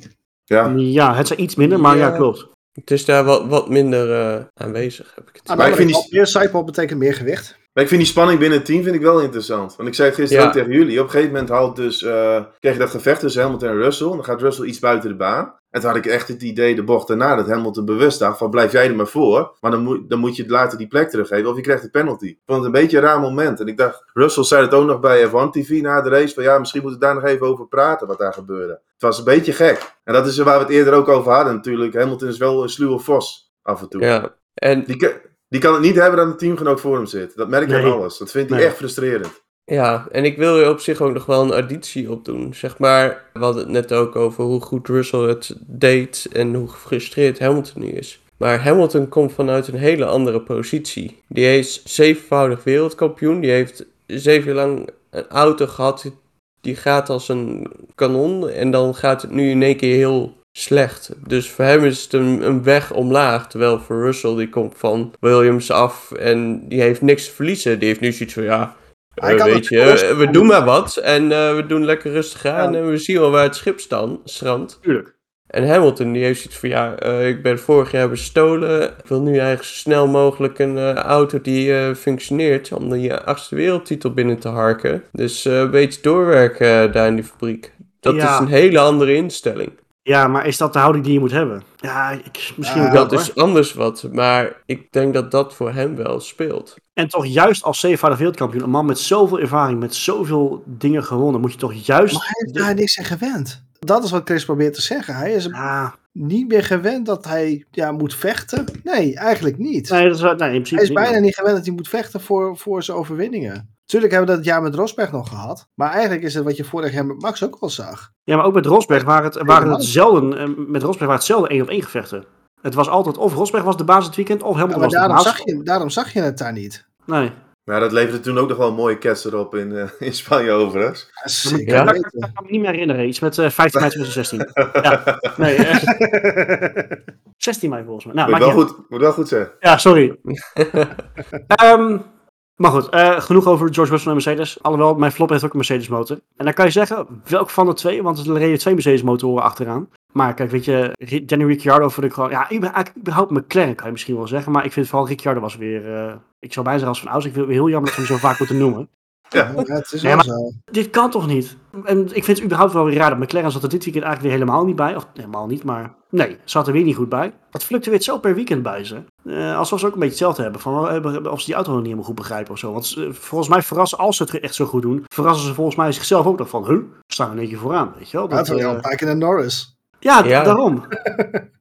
Ja, het zijn iets minder, maar ja, Ja. klopt. Het is daar wat, wat minder eh, aanwezig, heb ik het Ah, Maar ik vind die- meer sidepod betekent meer gewicht. maar ik vind die spanning binnen het team vind ik wel interessant. Want ik zei het gisteren Ja. ook tegen jullie. Op een gegeven moment haalt dus, eh kreeg je dat gevecht tussen Hamilton en Russell. Dan gaat Russell iets buiten de baan. En toen had ik echt het idee, de bocht daarna, dat Hamilton bewust dacht van blijf jij er maar voor. Maar dan moet, dan moet je later die plek teruggeven of je krijgt een penalty. Ik vond het een beetje een raar moment. En ik dacht, Russell zei het ook nog bij F1 TV na de race. Van ja, misschien moeten we daar nog even over praten wat daar gebeurde. Het was een beetje gek. En dat is waar we het eerder ook over hadden natuurlijk. Hamilton is wel een sluwe vos af en toe. Ja, en Die, die kan het niet hebben dat een teamgenoot voor hem zit. Dat merk je Nee. aan alles. Dat vindt hij Nee. echt frustrerend. Ja, en ik wil er op zich ook nog wel een additie op doen. Zeg maar, we hadden het net ook over hoe goed Russell het deed en hoe gefrustreerd Hamilton nu is. Maar Hamilton komt vanuit een hele andere positie. Die is zevenvoudig wereldkampioen. Die heeft zeven jaar lang een auto gehad. Die gaat als een kanon. En dan gaat het nu in één keer heel slecht. Dus voor hem is het een, een weg omlaag. Terwijl voor Russell, die komt van Williams af. En die heeft niks te verliezen. Die heeft nu zoiets van, ja, Eh, weet je, eh, we doen. maar wat en eh, we doen lekker rustig aan Ja. en we zien wel waar het schip staan, strandt. Tuurlijk. En Hamilton die heeft zoiets van, ja, ik ben vorig jaar bestolen, ik wil nu eigenlijk zo snel mogelijk een auto die functioneert om die achtste wereldtitel binnen te harken. Dus een beetje doorwerken daar in die fabriek. Dat Ja. is een hele andere instelling. Ja, maar is dat de houding die je moet hebben? Ja, ik, misschien Ja, wel Dat hoor. is anders wat, maar ik denk dat dat voor hem wel speelt. En toch juist als zevenvoudig wereldkampioen, een man met zoveel ervaring, met zoveel dingen gewonnen, moet je toch juist... Maar hij heeft daar niks aan gewend. Dat is wat Chris probeert te zeggen. Hij is Ah, niet meer gewend dat hij ja, moet vechten. Nee, eigenlijk niet. nee, dat is, nee, in principe hij is niet. bijna niet gewend dat hij moet vechten voor, voor zijn overwinningen. Tuurlijk hebben we dat jaar met Rosberg nog gehad. Maar eigenlijk is het wat je vorig jaar met Max ook al zag. Ja, maar ook met Rosberg waren het, waren Helemaal. het zelden, eh, met Rosberg waren het zelden één op één gevechten. Het was altijd of Rosberg was de baas het weekend, of Ja, Hamilton maar was de daarom baas. zag, je, daarom zag je het daar niet. Nee. Maar dat leverde toen ook nog wel een mooie kets erop in, eh, in Spanje overigens. Ja, zeker Ja. Dat kan ik me niet meer herinneren. Iets met eh 15 mei 2016. ja, nee. eh, 16 mei volgens mij. Nou, moet, wel goed, moet wel goed zijn. Ja, sorry. Ehm, maar goed, eh, genoeg over George Russell en Mercedes. Alhoewel, mijn flop heeft ook een Mercedes motor. En dan kan je zeggen, welk van de twee? Want er reden twee Mercedes motoren achteraan. Maar kijk, weet je, Danny Ricciardo vond ik gewoon... Ja, überhaupt McLaren kan je misschien wel zeggen. Maar ik vind vooral Ricciardo was weer... eh, ik zou bijna zeggen als van ouds. Ik vind het heel jammer dat we hem zo vaak moeten noemen. Ja, het is Nee, wel zo. Dit kan toch niet? En ik vind het überhaupt wel weer raar dat McLaren zat er dit weekend eigenlijk weer helemaal niet bij. Of helemaal niet, maar nee, zat er weer niet goed bij. Het fluctueert zo per weekend bij ze. Eh, alsof ze ook een beetje hetzelfde hebben. Van, eh, hebben- of ze die auto nog niet helemaal goed begrijpen of zo. Want eh, volgens mij verrassen, als ze het echt zo goed doen, verrassen ze volgens mij zichzelf ook nog van, huh, we staan in één keer vooraan, weet je wel. Dat kijken naar Norris. ja, Ja. daarom.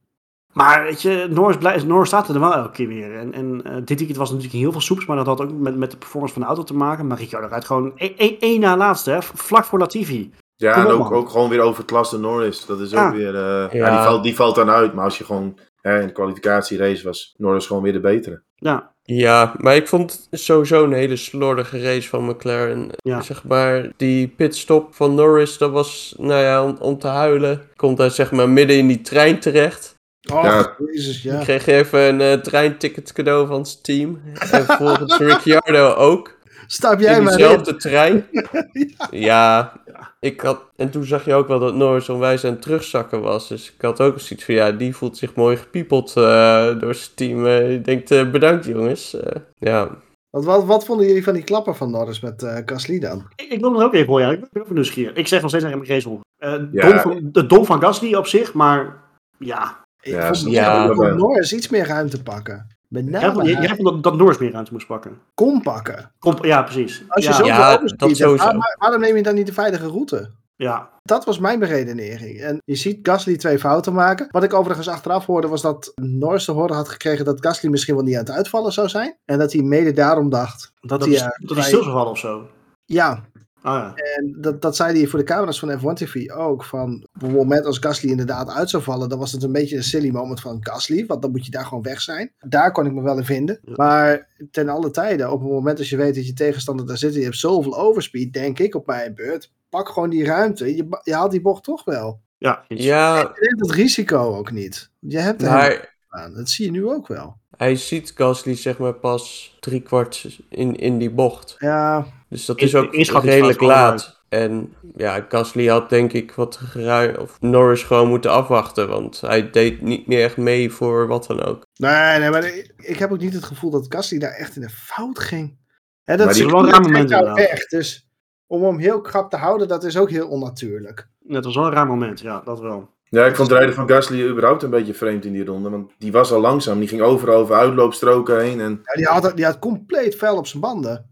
maar weet je, Norris, blij, Norris staat er wel elke keer weer. En, en eh, dit weekend was natuurlijk heel veel soeps, maar dat had ook met, met de performance van de auto te maken. Maar Ricciardo rijdt gewoon één- één één na laatste, hè, vlak voor Latifi. Ja, Kom en op, ook, man. ook gewoon weer over het klasse Norris. Dat is Ja. ook weer... eh, ja. Ja. die, valt, die valt dan uit. Maar als je gewoon... Hè, in de kwalificatierace was Norris gewoon weer de betere. Ja, Ja, maar ik vond het sowieso een hele slordige race van McLaren. Ja. Zeg maar, die pitstop van Norris, dat was, nou ja, om, om te huilen. Komt hij zeg maar midden in die trein terecht. Oh, Ja. jezus, ja. Kreeg even een eh, treinticket cadeau van zijn team. En volgens Ricciardo ook. Stap jij maar in. diezelfde trein. ja. ik had, en toen zag je ook wel dat Norris onwijs aan het terugzakken was. Dus ik had ook zoiets van, ja, die voelt zich mooi gepiepeld eh, door zijn team. Eh, ik denk, eh, bedankt jongens. Eh, ja, Wat, wat, wat vonden jullie van die klapper van Norris met eh Gasly dan? Ik, ik wil hem ook even voor, ja. Ik ben ook nieuwsgierig. Ik zeg nog steeds tegen hem uh, Ja. dom van, De dom van Gasly op zich, maar ja. Ik Ja, vond, snap Ja. ik vond wel. Norris iets meer ruimte pakken. Met Jij name vond, jij vond dat, dat Norris meer ruimte moest pakken. kon pakken. Kom, ja, precies. Als je ja, zo Ja, dat hebt, sowieso. waar- waar- waarom neem je dan niet de veilige route? ja. Dat was mijn beredenering. En je ziet Gasly twee fouten maken. Wat ik overigens achteraf hoorde was dat Norris te horen had gekregen dat Gasly misschien wel niet aan het uitvallen zou zijn. En dat hij mede daarom dacht dat, Dat, hij... is, dat hij stil zou vallen of zo. Ja, Ah, ja. en dat, dat zei hij voor de camera's van F1 TV ook. Van op het moment als Gasly inderdaad uit zou vallen, dan was het een beetje een silly moment van Gasly. Want dan moet je daar gewoon weg zijn. Daar kon ik me wel in vinden. Ja. Maar ten alle tijden, op het moment als je weet dat je tegenstander daar zit en je hebt zoveel overspeed, denk ik op mijn beurt. Pak gewoon die ruimte. Je, je haalt die bocht toch wel. Ja, ja Je neemt het risico ook niet. Je hebt er maar aan. Dat zie je nu ook wel. hij ziet Gasly zeg maar pas drie kwart in, in die bocht. Ja, Dus dat is ook inschattingsfout redelijk laat. En ja, Gasly had denk ik wat geruim, of Norris gewoon moeten afwachten. Want hij deed niet meer echt mee voor wat dan ook. nee, nee, maar ik, ik heb ook niet het gevoel dat Gasly daar echt in de fout ging. Hè, dat Maar die- is wel een raar moment nou weg. Dus om hem heel krap te houden, dat is ook heel onnatuurlijk. Het was wel een raar moment, ja, dat wel. Ja, ik vond het rijden van Gasly überhaupt een beetje vreemd in die ronde. Want die was al langzaam. Die ging overal over uitloopstroken heen. En Ja, die, had, die had compleet vuil op zijn banden.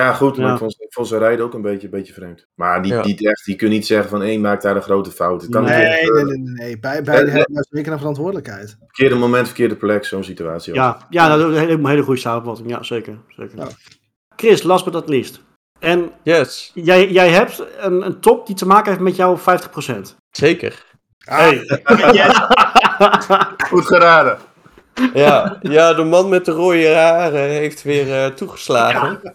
Ja, goed. Maar Ja. ik vond, ik vond zijn rijden ook een beetje, een beetje vreemd. Maar die, Ja. die, echt, die kun je niet zeggen van één maakt daar een grote fout. Het kan Nee, nee, Nee, nee, nee, nee. Bij, beide Eh, hebben daar zeker een verantwoordelijkheid. Verkeerde moment, verkeerde plek, zo'n situatie. ook. Ja, ja dat is een hele, goede samenvatting. Ja, zeker. zeker. Ja. Chris, last but not least. En Yes, jij, jij hebt een, een top die te maken heeft met jouw 50%. zeker. Hey. Goed geraden. Ja, ja, de man met de rode haren heeft weer eh, toegeslagen.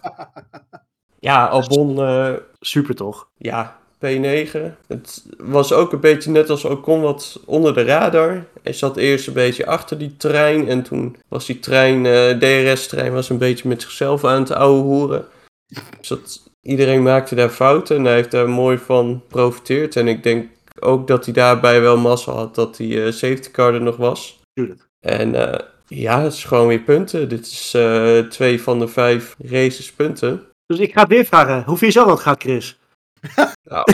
Ja, Albon, eh, Super toch? ja, P9. Het was ook een beetje net als Ocon wat onder de radar. Hij zat eerst een beetje achter die trein en toen was die trein, eh DRS-trein, was een beetje met zichzelf aan het ouwe hoeren. Dus dat, iedereen maakte daar fouten en hij heeft daar mooi van profiteerd. En ik denk ook dat hij daarbij wel massa had dat die safety car er nog was. Tuurlijk. En eh, ja, het is gewoon weer punten. Dit is eh, twee van de vijf races punten. Dus ik ga het weer vragen. Hoe vind je zelf dat gaat, Chris? Nou,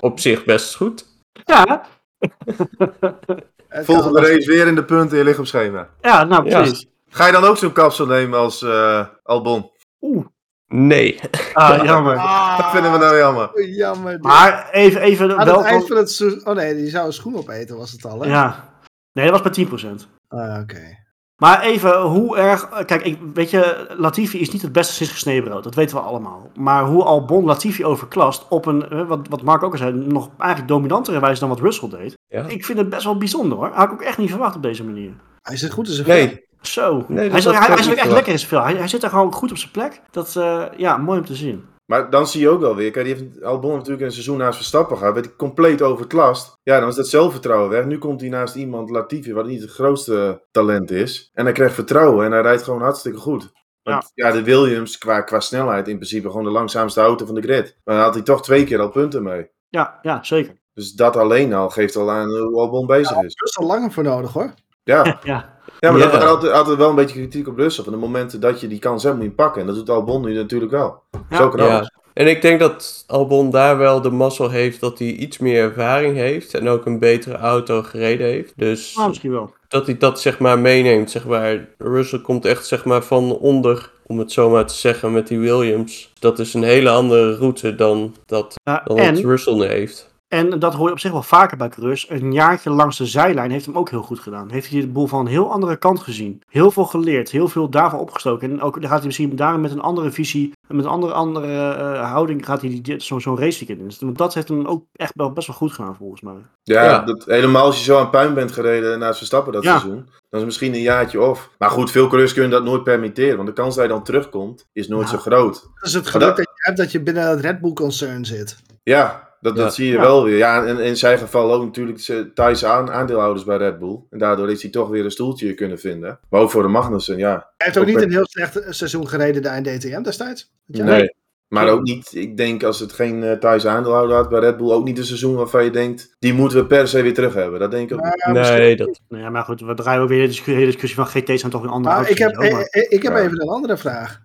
op zich best goed. Ja, Volgende race weer in de punten, je ligt op schema. ja nou Ja. precies. Ga je dan ook zo'n kapsel nemen als eh, Albon? Oeh, Nee. ah, jammer. Ah, Dat vinden we nou jammer. Jammer. dit. Maar even, even Aan wel het eind van... het seizoen... Oh nee, die zou een schoen opeten, was het al, hè? Ja. Nee, dat was maar 10%. Ah, oké. Maar even, hoe erg... Kijk, ik, weet je, Latifi is niet het beste sinds gesneden brood. Dat weten we allemaal. Maar hoe Albon Latifi overklast op een, eh, wat, wat Mark ook al zei, nog eigenlijk dominantere wijze dan wat Russell deed. Ja. Ik vind het best wel bijzonder hoor. Had ik ook echt niet verwacht op deze manier. Hij zit goed in zijn vel. Nee. Zo. Nee, hij, zit, hij, ook hij zit niet echt lekker in zijn vel. Hij, hij zit er gewoon goed op zijn plek. Dat, eh, ja, mooi om te zien. Maar dan zie je ook wel weer, kijk, die heeft, Albon natuurlijk een seizoen naast Verstappen gehad, werd hij compleet overklast. Ja, dan is dat zelfvertrouwen weg. Nu komt hij naast iemand, Latifi, wat niet het grootste talent is. En hij krijgt vertrouwen en hij rijdt gewoon hartstikke goed. Want ja, de Williams, qua, qua snelheid in principe, gewoon de langzaamste auto van de grid. Maar dan had hij toch twee keer al punten mee. Ja, ja, zeker. Dus dat alleen al geeft al aan hoe Albon bezig is. Er is al langer voor nodig, hoor. Ja, Ja, ja maar dat was altijd, altijd wel een beetje kritiek op Russell. Van de momenten dat je die kans hebt, moet je pakken. En dat doet Albon nu natuurlijk wel. Ja. Zo kan Ja. alles. En ik denk dat Albon daar wel de mazzel heeft dat hij iets meer ervaring heeft. En ook een betere auto gereden heeft. Dus ah, misschien wel. dat hij dat zeg maar meeneemt. Zeg maar. Russell komt echt zeg maar van onder, om het zo maar te zeggen, met die Williams. Dat is een hele andere route dan, dat, Ja, dan wat en, Russell nu heeft. En dat hoor je op zich wel vaker bij Cruz. Een jaartje langs de zijlijn heeft hem ook heel goed gedaan. Heeft hij de boel van een heel andere kant gezien. Heel veel geleerd. Heel veel daarvan opgestoken. En ook dan gaat hij misschien daarom met een andere visie. en Met een andere, andere eh, houding gaat hij die- zo'n raceweekend in. Dus dat heeft hem ook echt wel best wel goed gedaan volgens mij. Ja, Ja. Dat, helemaal als je zo aan puin bent gereden naast Verstappen dat Ja. seizoen. Dan is het misschien een jaartje of. Maar goed, veel coureurs kunnen dat nooit permitteren. Want de kans dat je dan terugkomt, is nooit Ja. zo groot. Dat is het geluk dat- dat je hebt dat je binnen het Red Bull concern zit. Ja, dat, Ja. dat zie je Ja. wel weer. Ja, en in zijn geval ook natuurlijk de Thaise aan, aandeelhouders bij Red Bull. En daardoor is hij toch weer een stoeltje kunnen vinden. Maar ook voor de Magnussen, ja. Hij heeft ook Ook niet een heel slecht seizoen gereden daar in DTM destijds. Ja. Nee. Maar ook niet, ik denk als het geen eh Thaise aandeelhouder had bij Red Bull, ook niet een seizoen waarvan je denkt, die moeten we per se weer terug hebben. Dat denk ik ook niet. Nee, dat, ja, maar goed, we draaien ook weer de discussie, hele discussie van GT's zijn toch weer andere Maar ik heb, en zo, maar- ik, ik heb Ja. even een andere vraag.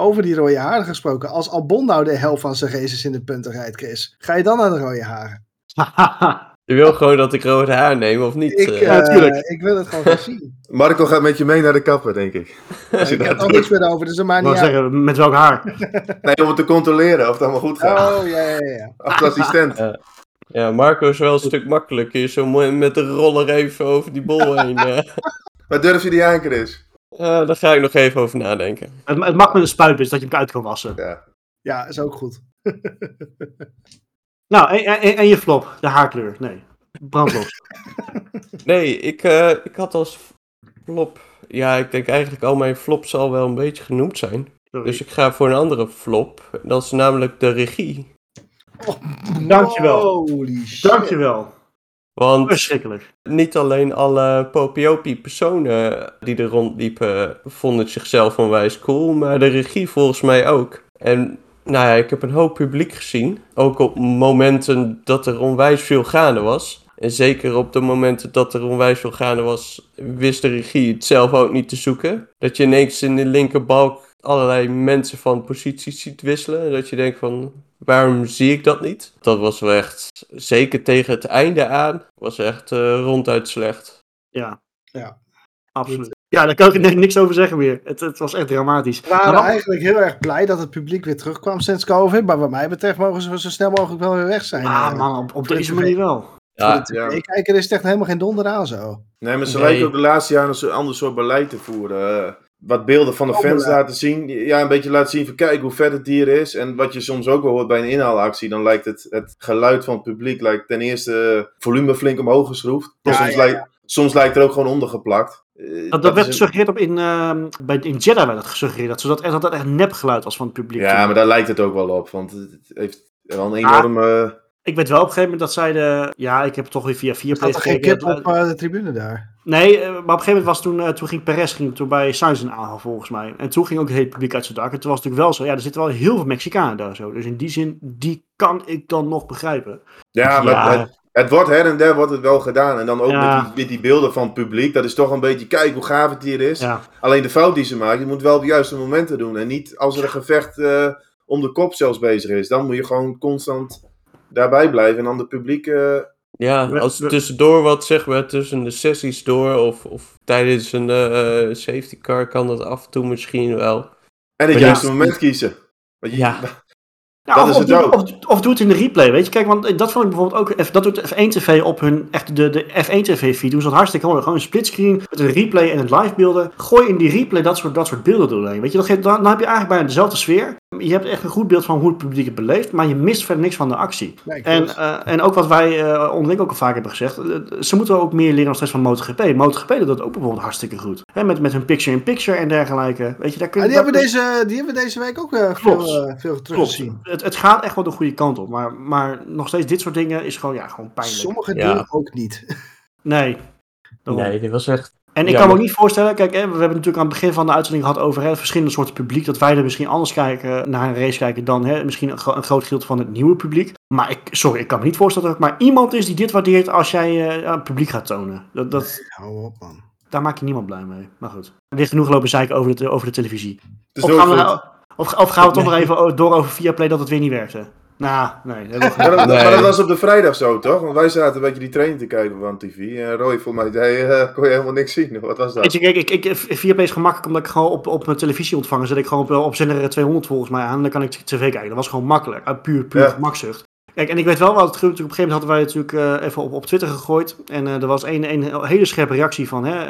Over die rode haren gesproken. Als Albon nou de helft van zijn races in de punten rijdt, Chris. Ga je dan naar de rode haren? je wil gewoon dat ik rode haar neem, of niet? Ik, eh? Ja, eh, tuurlijk. ik wil het gewoon zien. Marco gaat met je mee naar de kapper, denk ik. Als je Ik heb er niks meer over, dus dat maakt niet uit. zeggen, met welk haar? Nee, om het te controleren of het allemaal goed gaat. Oh, ja, ja, ja. Als assistent. Ja, Marco is wel een stuk makkelijker. Zo met de roller even over die bol heen. eh. Maar durf je die aan, Chris? Eh, daar ga ik nog even over nadenken. Het, het mag met een spuitbus dat je hem uit kan wassen. Ja. Ja, is ook goed. Nou, en, en, en je flop, de haarkleur. Nee, brandlos. Nee, ik, eh, ik had als flop... Ja, ik denk eigenlijk al mijn flops al wel een beetje genoemd zijn. Sorry. Dus ik ga voor een andere flop. Dat is namelijk de regie. Dankjewel. Holy shit. Dankjewel. Want Verschrikkelijk. niet alleen alle Popiopi-personen die er rondliepen vonden zichzelf onwijs cool, maar de regie volgens mij ook. En nou ja, ik heb een hoop publiek gezien. Ook op momenten dat er onwijs veel gaande was. En zeker op de momenten dat er onwijs veel gaande was, wist de regie het zelf ook niet te zoeken. Dat je ineens in de linkerbalk allerlei mensen van posities ziet wisselen. En dat je denkt van, waarom zie ik dat niet? Dat was wel echt, zeker tegen het einde aan, was echt eh, ronduit slecht. Ja. Ja. Absoluut. Ja, daar kan ik ni- niks over zeggen meer. Het, het was echt dramatisch. We waren Maar wat- eigenlijk heel erg blij dat het publiek weer terugkwam sinds COVID. Maar wat mij betreft mogen ze zo snel mogelijk wel weer weg zijn. Ah, man, op, op deze de manier wel. Ja, de ja. tv-kijker is het echt helemaal geen donder aan zo. Nee, maar ze Nee. lijken ook de laatste jaren een ander soort beleid te voeren. Wat beelden van de Oh, fans laten zien. Ja, een beetje laten zien van kijk hoe vet het dier is. En wat je soms ook wel hoort bij een inhaalactie. Dan lijkt het, het geluid van het publiek lijkt ten eerste eh, volume flink omhoog geschroefd. Ja, soms, ja, Lijkt, soms lijkt er ook gewoon ondergeplakt. Eh, Dat, dat werd een- gesuggereerd op in, ehm, bij, in Jeddah werd het gesuggereerd. Dat, zodat echt, dat het echt nepgeluid was van het publiek. Ja, maar daar lijkt het ook wel op. Want het heeft wel een Ah. Ik weet wel op een gegeven moment dat zeiden... Ja, ik heb toch weer via vier Er staat er geen kip op eh, de tribune daar. Nee, eh, maar op een gegeven moment was toen, eh, toen ging Perez ging toen bij Sainz een aanval volgens mij. En toen ging ook het hele publiek uit zijn dak. En toen was het natuurlijk wel zo, ja, er zitten wel heel veel Mexicanen daar zo. Dus in die zin, die kan ik dan nog begrijpen. Ja, maar Ja. Het, het wordt her en der wordt het wel gedaan. En dan ook Ja. met, die, met die beelden van het publiek. Dat is toch een beetje, kijk hoe gaaf het hier is. Ja, Alleen de fout die ze maken, je moet wel op de juiste momenten doen. En niet als er een gevecht eh, om de kop zelfs bezig is. Dan moet je gewoon constant daarbij blijven. En dan de publiek... eh, ja als tussendoor wat zeg maar tussen de sessies door of, of tijdens een eh, safety car kan dat af en toe misschien wel. en het Maar juiste ja. moment kiezen. Je- Ja. Dat of, is of, het doe, ook. of, of doe het in de replay, weet je. Kijk, want dat vond ik bijvoorbeeld ook... Dat doet F1 TV op hun... Echt de, de F1 TV feed doen ze dat hartstikke mooi. Gewoon een splitscreen met een replay en het live beelden. Gooi in die replay dat soort, dat soort beelden doorheen. Weet je, dat geeft, dan, dan heb je eigenlijk bijna dezelfde sfeer. Je hebt echt een goed beeld van hoe het publiek het beleeft. Maar je mist verder niks van de actie. Nee, En, eh, en ook wat wij eh onderling ook al vaak hebben gezegd. eh, ze moeten ook meer leren nog steeds van MotoGP. MotoGP doet dat ook bijvoorbeeld hartstikke goed. Hè, met, met hun picture-in-picture en dergelijke. Weet je, daar kun Ah, je... die, hebben deze, die hebben we deze week ook eh, veel, veel teruggezien. Het, het gaat echt wel de goede kant op. Maar, maar nog steeds dit soort dingen is gewoon, ja, gewoon pijnlijk. Sommige Ja. dingen ook niet. Nee. Daarom. Nee, dit was echt... En ik Ja, kan me ook niet voorstellen, kijk, hè, we hebben natuurlijk aan het begin van de uitzending gehad over hè, verschillende soorten publiek. Dat wij er misschien anders kijken naar een race kijken dan hè, misschien een, gro- een groot gedeelte van het nieuwe publiek. Maar ik, sorry, ik kan me niet voorstellen dat er maar iemand is die dit waardeert als jij het publiek gaat tonen. Dat, dat, Hou op, man. daar maak je niemand blij mee. Maar goed. Er ligt genoeg lopen zeiken over de, over de televisie. is Of gaan, we, nou- of, of gaan we toch nog even door over Viaplay dat het weer niet werkte? Nou, nee. dat- Maar dat, Nee. maar dat was op de vrijdag zo, toch? Want wij zaten een beetje die training te kijken op tv. En Roy, voor mij zei, eh, kon je helemaal niks zien. Wat was Weet dat? je, kijk, ik, ik, Viaplay is gemakkelijk omdat ik gewoon op, op mijn televisie ontvangen. Zet ik gewoon op, op zender 200 volgens mij aan. En dan kan ik tv kijken. Dat was gewoon makkelijk. Uit puur, puur Ja. gemakzucht. Kijk, en ik weet wel wat het. Op een gegeven moment hadden wij natuurlijk eh, even op, op Twitter gegooid. En eh, er was een, hele scherpe reactie van... Hè,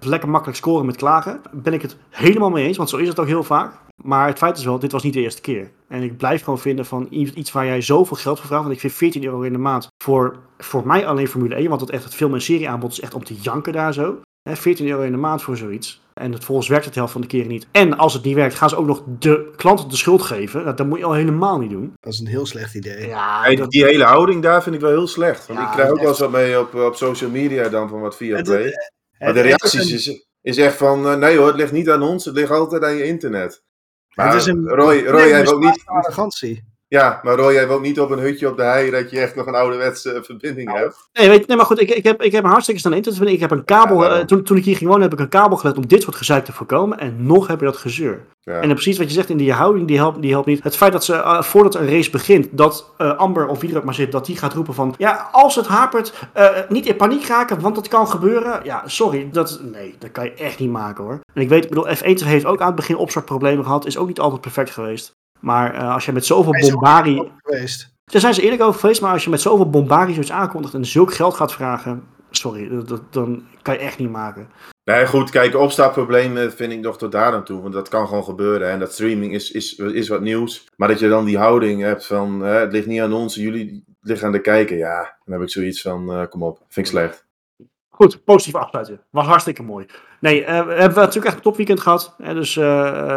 lekker makkelijk scoren met klagen. Ben ik het helemaal mee eens, want zo is het ook heel vaak. Maar het feit is wel, dit was niet de eerste keer. En ik blijf gewoon vinden van iets waar jij zoveel geld voor vraagt. Want ik vind 14 euro in de maand voor, voor mij alleen Formule 1. Want het echt het film- en serieaanbod is echt om te janken daar zo. Hè, 14 euro in de maand voor zoiets. En het volgens werkt het helft van de keren niet. En als het niet werkt, gaan ze ook nog de klanten de schuld geven. Nou, dat moet je al helemaal niet doen. Dat is een heel slecht idee. Ja, Hey, dat- die hele houding daar vind ik wel heel slecht. Want Ja, ik krijg ook echt. wel eens wat mee op, op social media dan van wat via Play. Maar de is reacties een- is, is echt van, eh, nee hoor, het ligt niet aan ons, het ligt altijd aan je internet. Maar Het is een- Roy, Roy Nee, maar woont niet, arrogantie. Ja, maar Roy, jij woont niet op een hutje op de hei dat je echt nog een ouderwetse eh, verbinding Nou, hebt. Nee, weet je, nee, maar goed, ik, ik, heb, ik heb een hartstikke snel internetverbinding. Ik heb een kabel, Ja, eh, toen, toen ik hier ging wonen, heb ik een kabel gelegd om dit soort gezeik te voorkomen. En nog heb je dat gezeur. Ja. En precies wat je zegt in die houding, die helpt, die helpt niet. Het feit dat ze, eh, voordat een race begint, dat Amber of wie er ook maar zit, dat die gaat roepen van, ja, als het hapert, niet in paniek raken, want dat kan gebeuren. Ja, sorry, dat, nee, dat kan je echt niet maken hoor. En ik weet, ik bedoel, F1 heeft ook aan het begin opstartproblemen gehad, is ook niet altijd perfect geweest. Maar eh, als je met zoveel bombardie... Daar zijn ze eerlijk over geweest, maar als je met zoveel bombardie zoiets aankondigt en zulk geld gaat vragen, sorry, dat, dat- dan kan je echt niet maken. Nee, goed, kijk, opstartproblemen vind ik nog tot daar aan toe. Want dat kan gewoon gebeuren. En dat streaming is, is, is wat nieuws. Maar dat je dan die houding hebt van, hè, het ligt niet aan ons, jullie liggen aan de kijken. Ja, dan heb ik zoiets van, eh, kom op, vind ik slecht. Goed, positief afsluiten. Was hartstikke mooi. Nee, eh, we hebben natuurlijk echt een topweekend gehad. Hè, dus eh,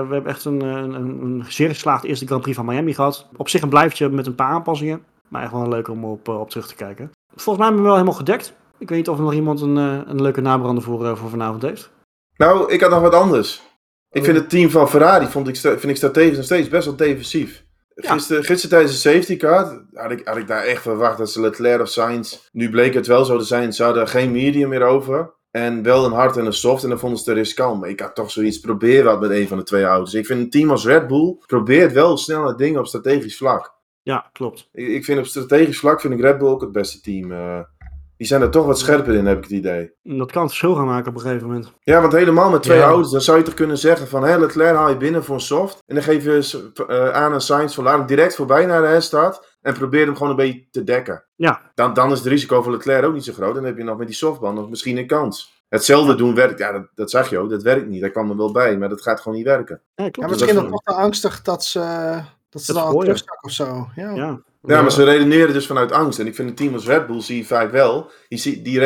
we hebben echt een, een, een, een zeer geslaagde eerste Grand Prix van Miami gehad. Op zich een blijftje met een paar aanpassingen. Maar echt wel leuk om op, eh, op terug te kijken. Volgens mij hebben we wel helemaal gedekt. Ik weet niet of er nog iemand een, een leuke nabrander voor, voor vanavond heeft. Nou, ik had nog wat anders. Ik vind het team van Ferrari vond ik, sta- vind ik strategisch nog steeds best wel defensief. Ja. Gisteren, tijdens de safety car had ik, had ik daar echt verwacht dat ze Leclerc of Sainz... Nu bleek het wel zo te zijn, ze hadden geen medium meer over. En wel een hard en een soft en dan vonden ze het riskant. Maar ik had toch zoiets, probeer wat met een van de twee auto's. Ik vind een team als Red Bull probeert wel snelle dingen op strategisch vlak. Ja, klopt. Ik, ik vind op strategisch vlak vind ik Red Bull ook het beste team. eh. Die zijn er toch wat scherper in, heb ik het idee. Dat kan het verschil gaan maken op een gegeven moment. Ja, want helemaal met twee Ja. auto's, dan zou je toch kunnen zeggen van, hé, Leclerc haal je binnen voor een soft. En dan geef je eh, aan een Sainz van, laat hem direct voorbij naar de herstart. En probeer hem gewoon een beetje te dekken. Ja. Dan, dan is het risico voor Leclerc ook niet zo groot. Dan heb je nog met die softband nog misschien een kans. Hetzelfde doen werkt, ja, dat, dat zag je ook, dat werkt niet. Dat kwam er wel bij, maar dat gaat gewoon niet werken. Ja, klopt. Ja, misschien is nog toch te angstig dat ze, dat ze Dat dan of zo. Ja. Ja. Ja, maar ze redeneren dus vanuit angst. En ik vind een team als Red Bull, zie je vaak wel, die, zie- die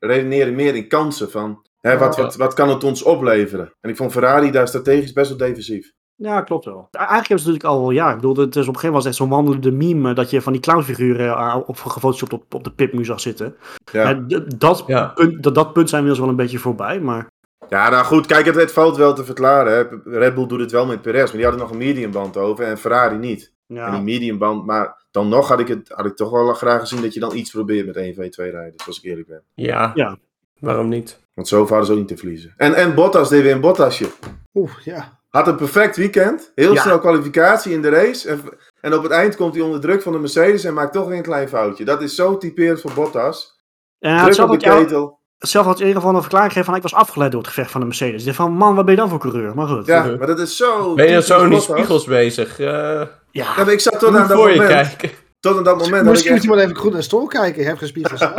redeneren, meer- in kansen van, hè, wat, wat, wat kan het ons opleveren? En ik vond Ferrari daar strategisch best wel defensief. Ja, klopt wel. Eigenlijk hebben ze natuurlijk al wel ja. Ik bedoel, het is op een gegeven moment was het echt zo'n wandelende meme dat je van die clownfiguren eh, op gefotoshopt op, op de pipmu zag zitten. Ja. Dat, Ja. punt, dat, dat punt zijn we inmiddels wel een beetje voorbij, maar Ja, nou goed, kijk, het, het valt wel te verklaren. Hè. Red Bull doet het wel met Perez, maar die hadden nog een mediumband over en Ferrari niet. En ja, die mediumband, maar dan nog had ik, het, had ik toch wel graag gezien dat je dan iets probeert met 1 v 2 rijders, als ik eerlijk ben. Ja, Ja. waarom niet? Want zo hadden ze ook niet te verliezen. En, en Bottas deed weer een Bottasje. Oeh, ja. Had een perfect weekend, heel Ja. snel kwalificatie in de race. En, en op het eind komt hij onder druk van de Mercedes en maakt toch weer een klein foutje. Dat is zo typerend voor Bottas. en druk op de ketel. hetzelfde had je in ieder geval een verklaring gegeven van ik was afgeleid door het gevecht van de Mercedes. Ik dacht van man, wat ben je dan voor coureur? Maar goed. Ja, maar dat is zo... Ben je zo in die spiegels bezig? Eh Ja, Ja, maar ik zat tot aan dat voor je moment... kijken. Tot aan dat moment had ik Misschien moet echt... je maar even goed naar de stoel kijken. Je hebt geen spiegels.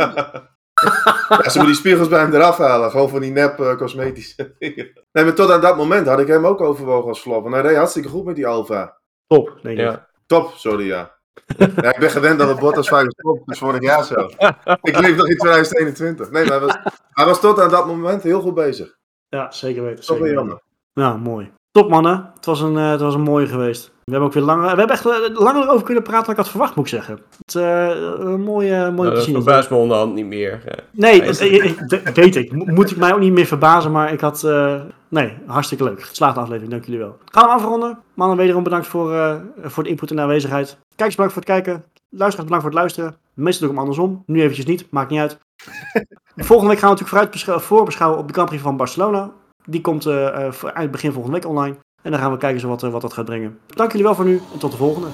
Ja, ze moeten die spiegels bij hem eraf halen. Gewoon van die nep eh, cosmetische dingen. Nee, maar tot aan dat moment had ik hem ook overwogen als flop. En hij reed hartstikke goed met die Alfa. top, denk ik. Ja. Top, sorry ja. ja ik ben gewend dat het Bottas vaak is top. Dus vorig jaar zo. Ik leef nog in 2021. Nee, maar hij was, hij was tot aan dat moment heel goed bezig. Ja, zeker weten. Toch Zeker weten. Nou, mooi. Top mannen. Het was een, eh, het was een mooie geweest. We hebben ook weer langer, we hebben echt eh, langer over kunnen praten dan ik had verwacht, moet ik zeggen. Het, eh, een mooie, mooie Nou, dat verbaast me onderhand niet meer. Eh, Nee, eh, eh, weet ik. Mo- Moet ik mij ook niet meer verbazen, maar ik had... nee, hartstikke leuk. Geslaagde aflevering, dank jullie wel. Gaan we afronden. Mannen, wederom bedankt voor, voor de input en de aanwezigheid. Kijkers bedankt voor het kijken. Luisteraars bedankt voor het luisteren. Meestal doe ik hem andersom. Nu eventjes niet, maakt niet uit. Volgende week gaan we natuurlijk vooruit beschou- voorbeschouwen op de Grand Prix van Barcelona. Die komt eind begin volgende week online. En dan gaan we kijken wat, eh, wat dat gaat brengen. Dank jullie wel voor nu en tot de volgende.